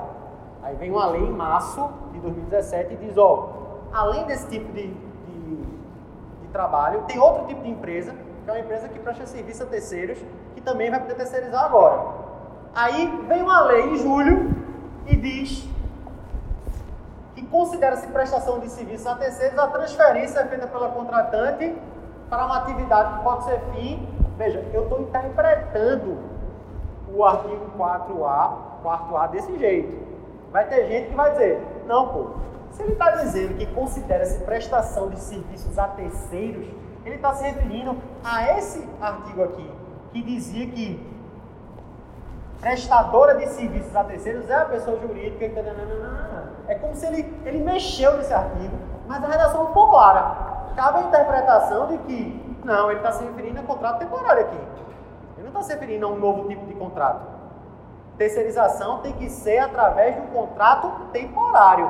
Aí vem uma lei em março de 2017 e diz, ó, além desse tipo de, de, de trabalho, tem outro tipo de empresa é uma empresa que presta serviço a terceiros, que também vai poder terceirizar agora. Aí vem uma lei em julho e diz que considera-se prestação de serviço a terceiros a transferência feita pela contratante para uma atividade que pode ser fim. Veja, eu estou interpretando o artigo 4A, 4A desse jeito. Vai ter gente que vai dizer, não, pô, se ele está dizendo que considera-se prestação de serviços a terceiros, ele está se referindo a esse artigo aqui, que dizia que prestadora de serviços a terceiros é a pessoa jurídica. É como se ele, ele mexeu nesse artigo, mas a redação ficou clara. Cabe a interpretação de que, não, ele está se referindo a contrato temporário aqui. Ele não está se referindo a um novo tipo de contrato. Terceirização tem que ser através de um contrato temporário.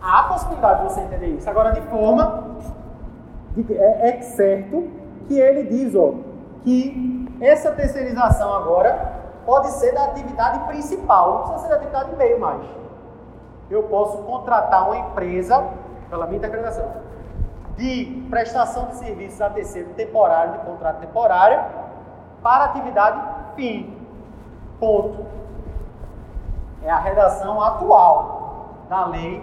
Há possibilidade de você entender isso. Agora, de forma é, é certo que ele diz ó, que essa terceirização agora pode ser da atividade principal, não precisa ser da atividade meio mais. Eu posso contratar uma empresa, pela minha interpretação, de prestação de serviços a terceiro temporário, de contrato temporário, para atividade fim. Ponto. É a redação atual da lei,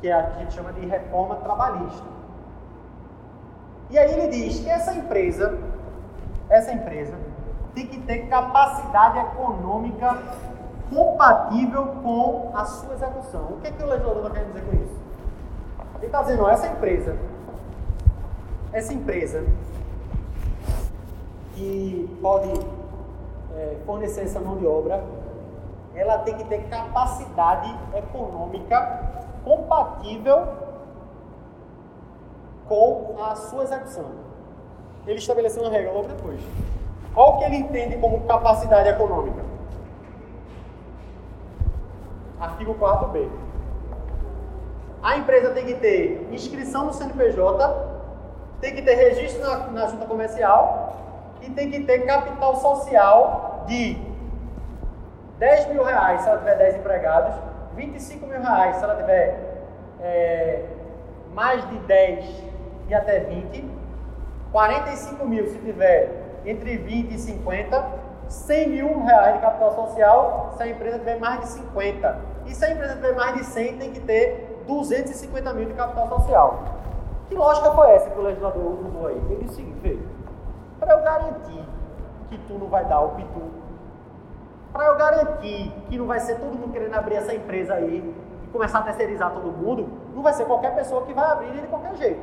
que é a que a gente chama de reforma trabalhista. E aí ele diz que essa empresa, essa empresa tem que ter capacidade econômica compatível com a sua execução. O que, é que o legislador está querendo dizer com isso? Ele está dizendo, ó, essa empresa, essa empresa que pode é, fornecer essa mão de obra, ela tem que ter capacidade econômica compatível com a sua execução. Ele estabeleceu uma regra logo depois. Qual que ele entende como capacidade econômica? Artigo 4b. A empresa tem que ter inscrição no CNPJ, tem que ter registro na, na junta comercial e tem que ter capital social de 10 mil reais se ela tiver 10 empregados, 25 mil reais se ela tiver é, mais de 10 e até 20, 45 mil se tiver entre 20 e 50, 100 mil reais de capital social se a empresa tiver mais de 50. E se a empresa tiver mais de 100, tem que ter 250 mil de capital social. Que lógica foi essa que o legislador usou aí? Ele disse o seguinte, para eu garantir que tu não vai dar o pitu, para eu garantir que não vai ser todo mundo querendo abrir essa empresa aí começar a terceirizar todo mundo, não vai ser qualquer pessoa que vai abrir de qualquer jeito.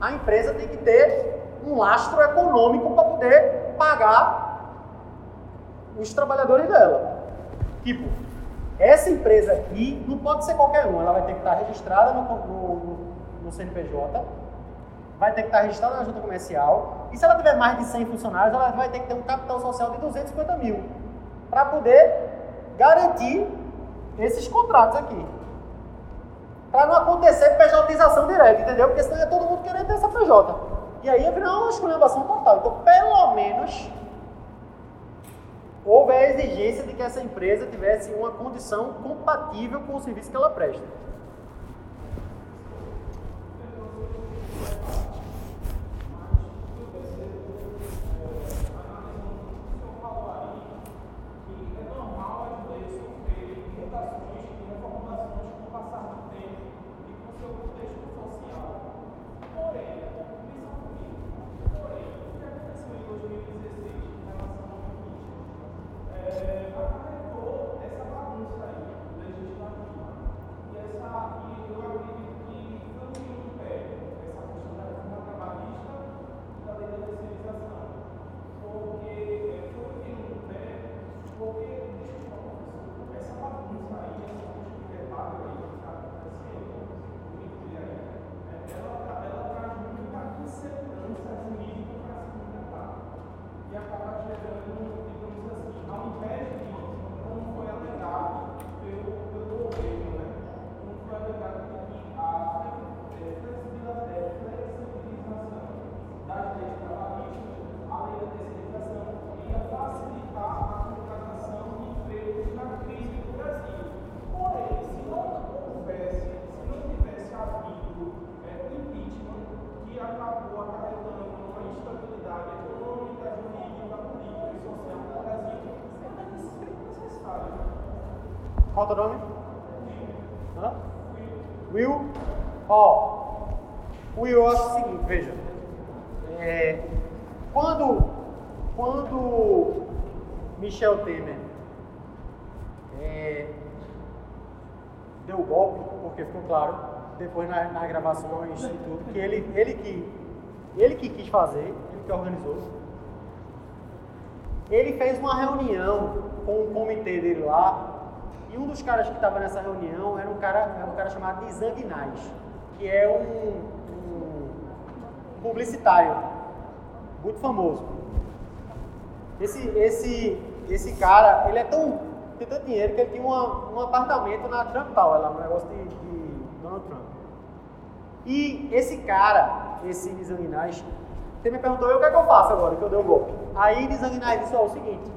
A empresa tem que ter um lastro econômico para poder pagar os trabalhadores dela. Tipo, essa empresa aqui não pode ser qualquer uma, ela vai ter que estar registrada no, no, no CNPJ, vai ter que estar registrada na junta comercial, e se ela tiver mais de 100 funcionários, ela vai ter que ter um capital social de 250 mil, para poder garantir esses contratos aqui para não acontecer pejotização direta, entendeu? Porque senão é todo mundo querendo ter essa PJ. E aí ia virar uma esculhambação total. Então, pelo menos, houve a exigência de que essa empresa tivesse uma condição compatível com o serviço que ela presta. Qual é o nome? Hã? Will? Ó, oh, Will, eu acho o seguinte, veja. É, quando, quando Michel Temer é, deu o golpe, porque ficou claro, depois na, na gravação e tudo, que ele, ele, que, ele que quis fazer, ele que organizou, ele fez uma reunião com o comitê dele lá, e um dos caras que estava nessa reunião era um cara, era um cara chamado Nizam que é um, um, publicitário muito famoso. Esse, esse, esse cara, ele é tão, tem tanto dinheiro que ele tinha uma, um apartamento na Trump Tower, lá no negócio de, de Donald Trump. E esse cara, esse Nizam você me perguntou, o que é que eu faço agora que eu dei o golpe? Aí Nizam disse, ó, o seguinte,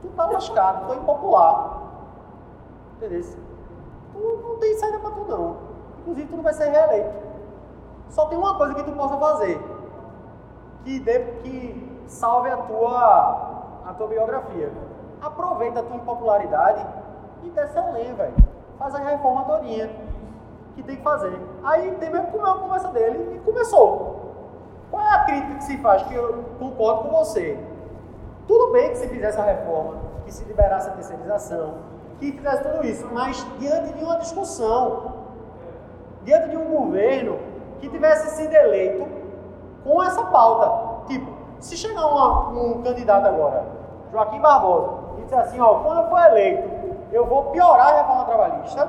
tu tá lascado, tu é impopular, Entendeu? Tu não tem saída para tu não. Inclusive tu não vai ser reeleito. Só tem uma coisa que tu possa fazer. Que, dê, que salve a tua, a tua biografia. Aproveita a tua impopularidade e desce além, velho. Faz a reforma todinha que tem que fazer. Aí tem mesmo comeu a conversa dele e começou. Qual é a crítica que se faz? Que eu concordo com você. Tudo bem que se fizesse a reforma, que se liberasse a terceirização, que fizesse tudo isso, mas diante de uma discussão, diante de um governo que tivesse sido eleito com essa pauta. Tipo, se chegar uma, um candidato agora, Joaquim Barbosa, e disser assim, ó, quando eu for eleito, eu vou piorar a reforma trabalhista,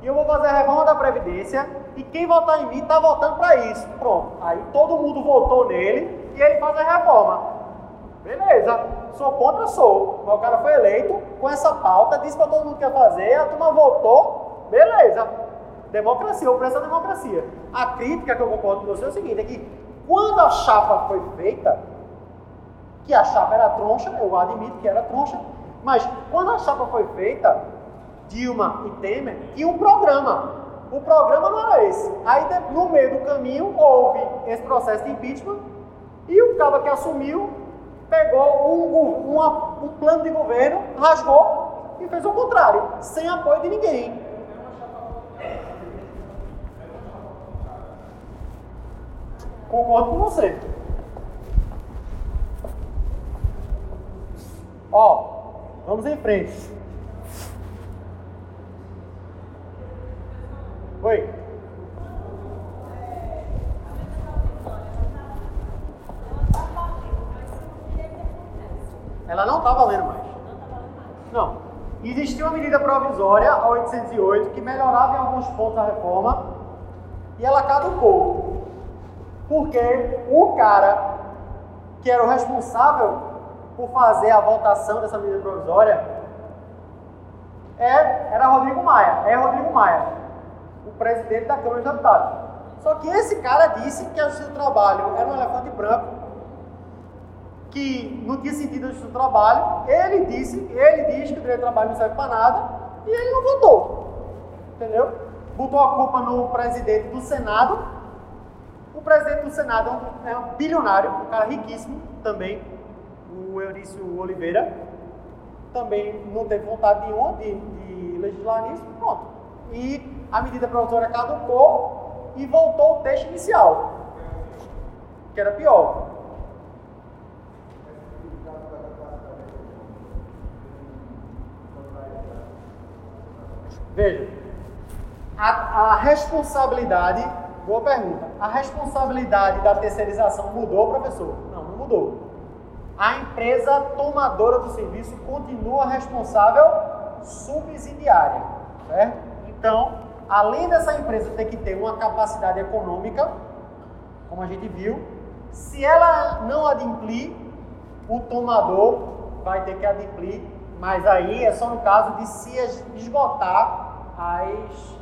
e eu vou fazer a reforma da Previdência, e quem votar em mim está votando para isso. Pronto. Aí todo mundo votou nele e ele faz a reforma. Beleza. Sou contra, sou. Mas o cara foi eleito com essa pauta, disse para todo mundo que ia fazer, a turma votou, beleza. Democracia, o preço da democracia. A crítica que eu concordo com você é o seguinte, é que quando a chapa foi feita, que a chapa era troncha, eu admito que era troncha, mas quando a chapa foi feita, Dilma e Temer, tinha um programa. O programa não era esse. Aí, no meio do caminho, houve esse processo de impeachment e o cara que assumiu pegou um, uma, um plano de governo, rasgou e fez o contrário, sem apoio de ninguém. Concordo com você. Ó, vamos em frente. Oi. Ela não está valendo mais. Não. Existia uma medida provisória, a 808, que melhorava em alguns pontos a reforma e ela caducou. Porque o cara que era o responsável por fazer a votação dessa medida provisória é, era Rodrigo Maia, é Rodrigo Maia, o presidente da Câmara dos Deputados. Só que esse cara disse que o seu trabalho era um elefante branco que não tinha sentido o trabalho, ele disse, ele diz que o direito de trabalho não serve para nada, e ele não votou. Entendeu? Botou a culpa no presidente do Senado. O presidente do Senado é um, é bilionário, um cara riquíssimo também, o Eurício Oliveira. Também não teve vontade nenhuma de, de legislar nisso, pronto. E a medida provisória caducou e voltou o texto inicial, que era pior. Veja, a, a responsabilidade, boa pergunta, a responsabilidade da terceirização mudou, professor? Não, não mudou. A empresa tomadora do serviço continua responsável subsidiária, certo? Então, além dessa empresa ter que ter uma capacidade econômica, como a gente viu, se ela não adimplir, o tomador vai ter que adimplir mas aí é só no caso de se esgotar as,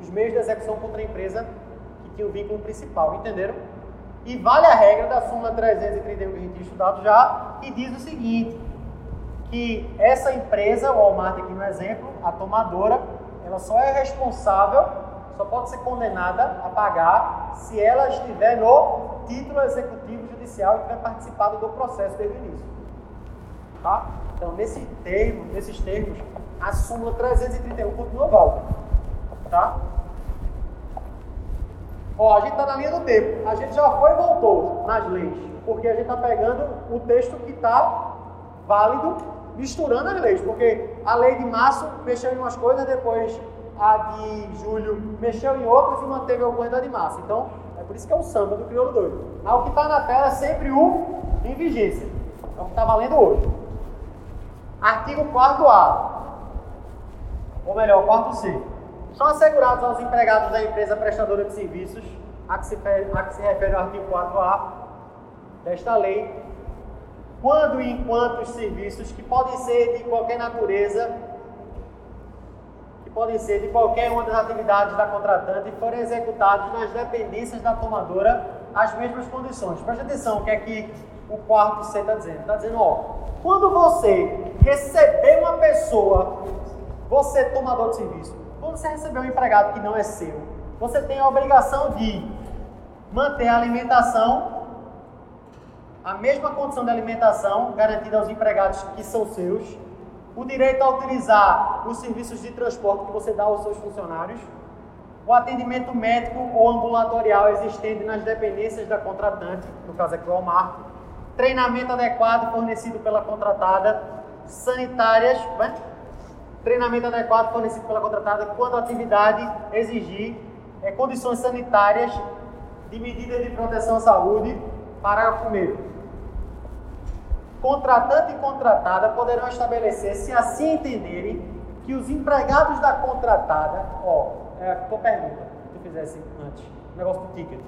os meios de execução contra a empresa que tinha o vínculo principal, entenderam? E vale a regra da súmula 331 que a gente tinha estudado já, que diz o seguinte, que essa empresa, o Walmart aqui no exemplo, a tomadora, ela só é responsável, só pode ser condenada a pagar se ela estiver no título executivo judicial e tiver participado do processo desde o início. Tá? Então, nesse termo, nesses termos, a súmula 331 continua válida. Tá? Ó, a gente está na linha do tempo. A gente já foi e voltou nas leis, porque a gente está pegando o texto que está válido, misturando as leis, porque a lei de março mexeu em umas coisas, depois a de julho mexeu em outras e manteve algumas da de março. Então, é por isso que é o samba do crioulo doido. Mas o que está na tela é sempre o em vigência. É o que está valendo hoje. Artigo 4A. Ou melhor, 4C. São assegurados aos empregados da empresa prestadora de serviços, a que se, a que se refere ao artigo 4A desta lei, quando e enquanto os serviços que podem ser de qualquer natureza, que podem ser de qualquer uma das atividades da contratante, forem executados nas dependências da tomadora as mesmas condições. Preste atenção o que é que o quarto C está dizendo. Está dizendo, ó, quando você receber uma pessoa, você é tomador de serviço, quando você receber um empregado que não é seu, você tem a obrigação de manter a alimentação, a mesma condição de alimentação garantida aos empregados que são seus, o direito a utilizar os serviços de transporte que você dá aos seus funcionários, o atendimento médico ou ambulatorial existente nas dependências da contratante, no caso aqui o Walmart, treinamento adequado fornecido pela contratada, sanitárias, né? treinamento adequado fornecido pela contratada quando a atividade exigir é, condições sanitárias de medidas de proteção à saúde. Parágrafo 1. Contratante e contratada poderão estabelecer, se assim entenderem, que os empregados da contratada, ó, é a pergunta que tu fizesse antes, o negócio do ticket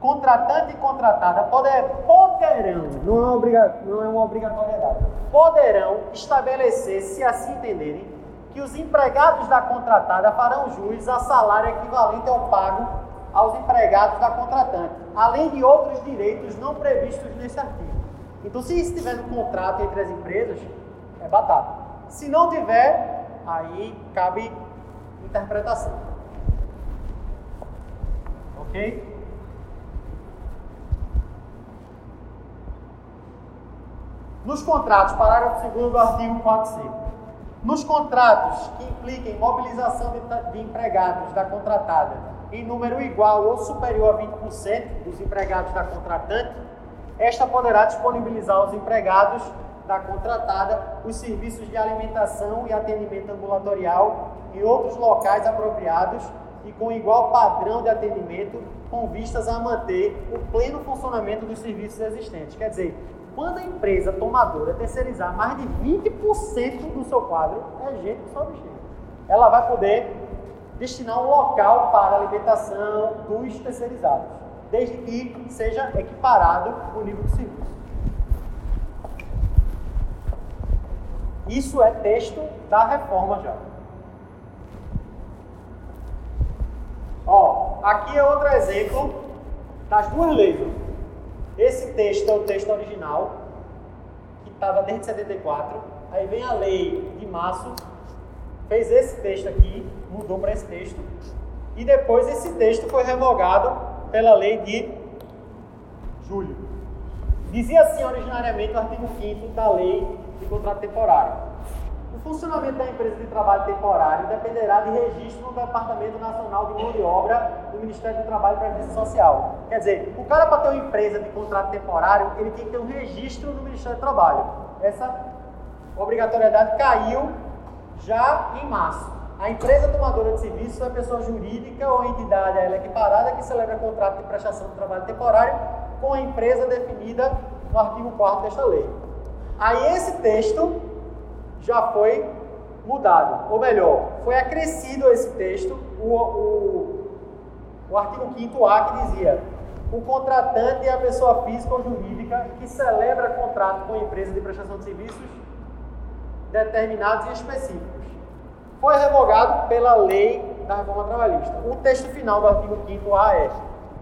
contratante e contratada poder, poderão, não é, obriga, não é uma obrigatoriedade, poderão estabelecer, se assim entenderem, que os empregados da contratada farão jus a salário equivalente ao pago aos empregados da contratante, além de outros direitos não previstos nesse artigo. Então, se estiver no contrato entre as empresas, é batata. Se não tiver, aí cabe interpretação. Ok? Nos contratos, parágrafo 2 do artigo 4C. Nos contratos que impliquem mobilização de, de empregados da contratada em número igual ou superior a 20% dos empregados da contratante, esta poderá disponibilizar aos empregados da contratada os serviços de alimentação e atendimento ambulatorial em outros locais apropriados e com igual padrão de atendimento com vistas a manter o pleno funcionamento dos serviços existentes. Quer dizer, quando a empresa tomadora terceirizar mais de 20% do seu quadro, é gente que só bexiga. Ela vai poder destinar um local para a alimentação dos terceirizados, desde que seja equiparado o nível de serviço. Isso é texto da reforma já. Ó, aqui é outro exemplo das duas leis. Esse texto é o texto original, que estava desde 74. Aí vem a lei de março, fez esse texto aqui, mudou para esse texto. E depois esse texto foi revogado pela lei de julho. Dizia assim originariamente o artigo 5 da lei de contrato temporário. O funcionamento da empresa de trabalho temporário dependerá de registro no Departamento Nacional de Mão de Obra do Ministério do Trabalho e Previdência Social. Quer dizer, o cara para ter uma empresa de contrato temporário, ele tem que ter um registro no Ministério do Trabalho. Essa obrigatoriedade caiu já em março. A empresa tomadora de serviços é pessoa jurídica ou entidade ela é equiparada que celebra contrato de prestação de trabalho temporário com a empresa definida no artigo 4 desta lei. Aí esse texto já foi mudado. Ou melhor, foi acrescido esse texto, o, o, o artigo 5A que dizia o contratante é a pessoa física ou jurídica que celebra contrato com a empresa de prestação de serviços determinados e específicos. Foi revogado pela lei da reforma trabalhista. O texto final do artigo 5A é: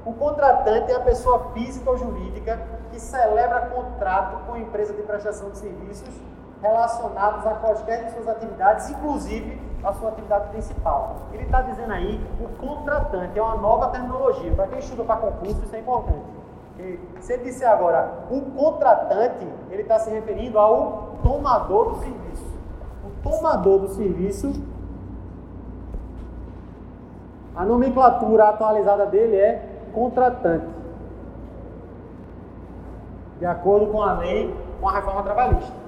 o contratante é a pessoa física ou jurídica que celebra contrato com a empresa de prestação de serviços relacionados a quaisquer de suas atividades, inclusive a sua atividade principal. Ele está dizendo aí o contratante, é uma nova terminologia. Para quem estuda para concurso, isso é importante. E se ele disser agora o contratante, ele está se referindo ao tomador do serviço. O tomador do serviço, a nomenclatura atualizada dele é contratante. De acordo com a lei, com a reforma trabalhista.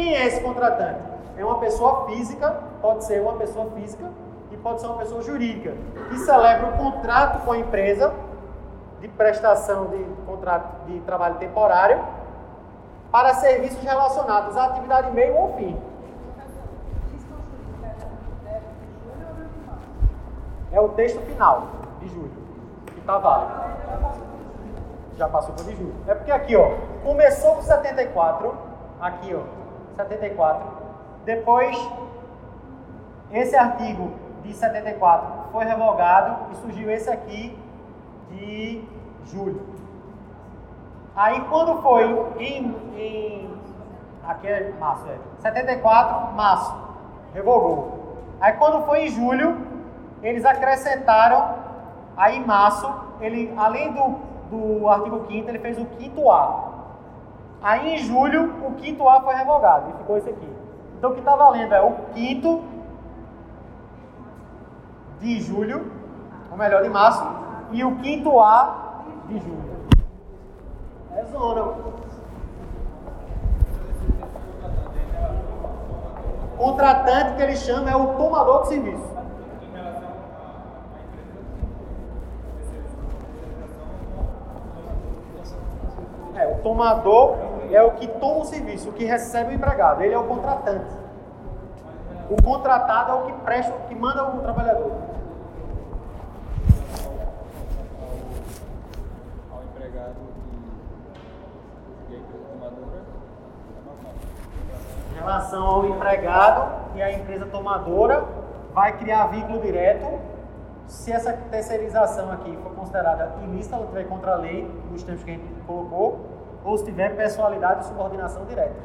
Quem é esse contratante? É uma pessoa física, pode ser uma pessoa física e pode ser uma pessoa jurídica, que celebra um contrato com a empresa de prestação de contrato de trabalho temporário para serviços relacionados à atividade meio ou fim. É o texto final de julho, que está válido. Já passou para de julho. É porque aqui, ó, começou com 74, aqui, ó, 74. Depois, esse artigo de 74 foi revogado e surgiu esse aqui de julho. Aí quando foi em, em aqui é março, é, 74, março, revogou. Aí quando foi em julho, eles acrescentaram, aí em março, ele, além do, do artigo 5 ele fez o quinto A. Aí em julho, o quinto A foi revogado e ficou esse aqui. Então o que está valendo é o quinto de julho, ou melhor, de março, e o quinto A de julho. É zona. Contratante que ele chama é o tomador de serviço. É, o tomador é o que toma o serviço, o que recebe o empregado. Ele é o contratante. O contratado é o que presta, o que manda o trabalhador. Ao empregado e a empresa tomadora Em relação ao empregado e a empresa tomadora, vai criar vínculo direto. Se essa terceirização aqui for considerada ilícita, ela tiver contra a lei, nos termos que a gente colocou, ou se tiver pessoalidade e subordinação direta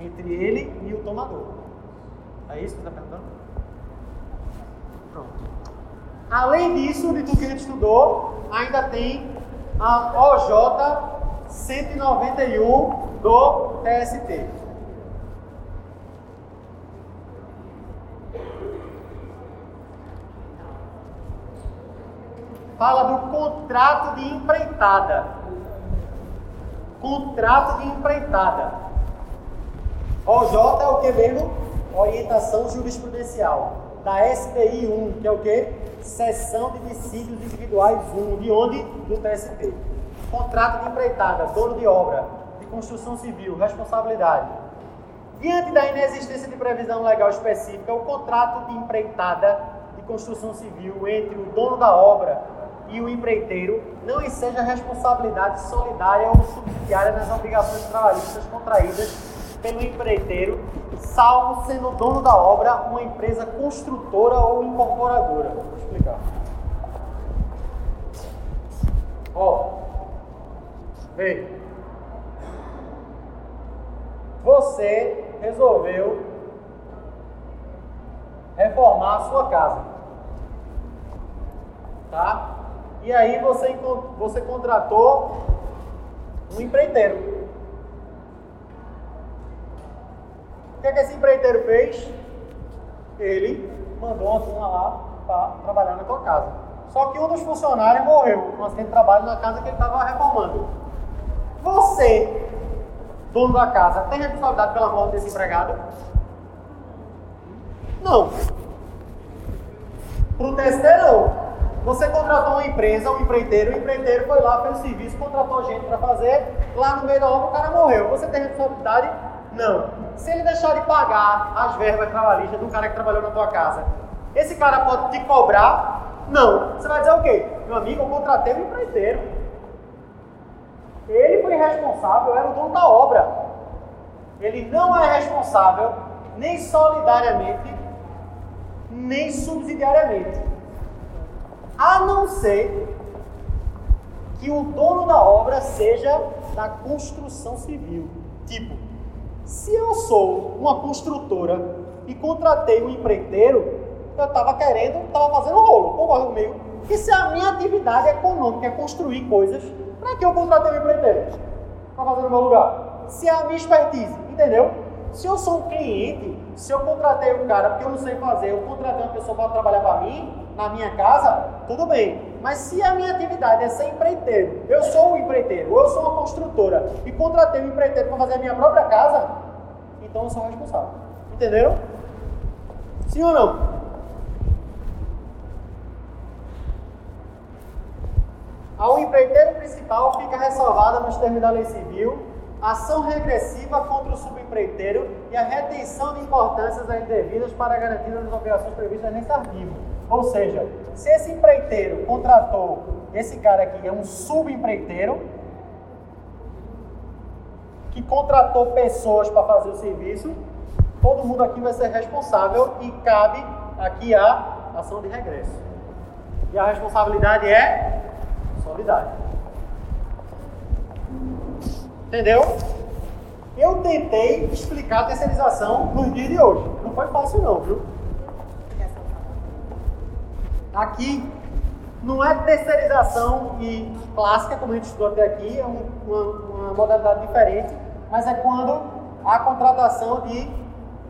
entre ele e o tomador. É isso que você está perguntando? Pronto. Além disso, de tudo que a gente estudou, ainda tem a OJ 191 do TST. Fala do contrato de empreitada. Contrato de empreitada. OJ é o que mesmo? Orientação jurisprudencial. Da SBI 1, que é o que? Seção de dissídios individuais 1. De onde? Do TST. Contrato de empreitada, dono de obra, de construção civil, responsabilidade. Diante da inexistência de previsão legal específica, o contrato de empreitada de construção civil entre o dono da obra e o empreiteiro não enseja responsabilidade solidária ou subsidiária nas obrigações trabalhistas contraídas pelo empreiteiro, salvo sendo dono da obra uma empresa construtora ou incorporadora. Vou explicar. Ó, vem. Você resolveu reformar a sua casa. Tá? E aí você, você contratou um empreiteiro. O que, é que esse empreiteiro fez? Ele mandou uma turma lá para trabalhar na tua casa. Só que um dos funcionários morreu um acidente de trabalho na casa que ele estava reformando. Você, dono da casa, tem responsabilidade pela morte desse empregado? Não. Para o TST, não. Você contratou uma empresa, um empreiteiro, o empreiteiro foi lá, fez o serviço, contratou gente para fazer, lá no meio da obra o cara morreu. Você tem responsabilidade? Não. Se ele deixar de pagar as verbas trabalhistas do cara que trabalhou na tua casa, esse cara pode te cobrar? Não. Você vai dizer o quê? Meu amigo, eu contratei um empreiteiro. Ele foi responsável, era o dono da obra. Ele não é responsável nem solidariamente, nem subsidiariamente. A não ser que o dono da obra seja da construção civil. Tipo, se eu sou uma construtora e contratei um empreiteiro, eu estava querendo, estava fazendo rolo, concorda comigo? E se a minha atividade econômica é construir coisas, para que eu contratei um empreiteiro? Para fazer no meu lugar. Se é a minha expertise, entendeu? Se eu sou um cliente, se eu contratei um cara porque eu não sei fazer, eu contratei uma pessoa para trabalhar para mim, na minha casa, tudo bem. Mas se a minha atividade é ser empreiteiro, eu sou um empreiteiro, eu sou uma construtora e contratei um empreiteiro para fazer a minha própria casa, então eu sou responsável. Entenderam? Sim ou não? Ao empreiteiro principal fica ressalvada nos termos da lei civil ação regressiva contra o subempreiteiro e a retenção de importâncias indevidas para a garantia das obrigações previstas nesse artigo. Ou seja, se esse empreiteiro contratou esse cara aqui, é um subempreiteiro, que contratou pessoas para fazer o serviço, todo mundo aqui vai ser responsável e cabe aqui a ação de regresso. E a responsabilidade é solidária. Entendeu? Eu tentei explicar a terceirização no dia de hoje. Não foi fácil não, viu? Aqui não é terceirização e clássica, como a gente estudou até aqui, é uma, uma modalidade diferente, mas é quando há contratação de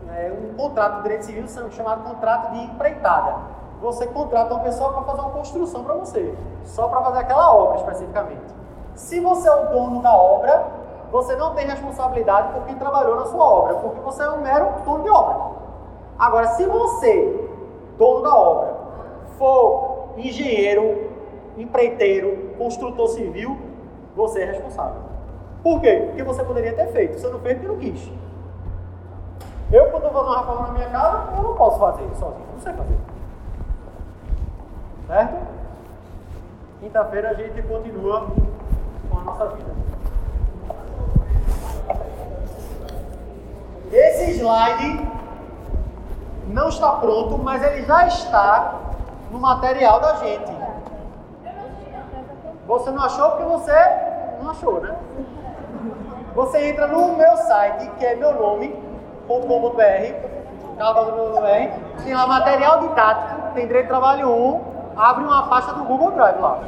é, um contrato de direito civil chamado contrato de empreitada. Você contrata uma pessoa para fazer uma construção para você, só para fazer aquela obra especificamente. Se você é o dono da obra, você não tem responsabilidade por quem trabalhou na sua obra, porque você é um mero dono de obra. Agora, se você, dono da obra, for engenheiro, empreiteiro, construtor civil, você é responsável. Por quê? Porque você poderia ter feito, você não fez porque não quis. Eu, quando estou fazendo uma reforma na minha casa, eu não posso fazer sozinho, não sei fazer. Certo? Quinta-feira a gente continua com a nossa vida. Esse slide não está pronto, mas ele já está no material da gente. Você não achou porque você não achou, né? Você entra no meu site, que é meu nome.com.br, tem lá material didático, tem direito de trabalho 1, abre uma pasta do Google Drive lá.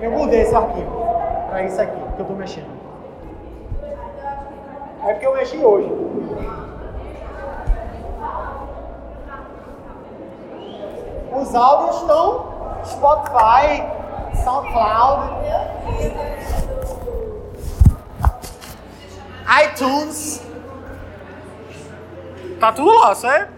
Eu mudei esse arquivo para isso aqui que eu estou mexendo. É porque eu mexi hoje. Os áudios estão Spotify, SoundCloud, iTunes. Tá tudo lá, certo?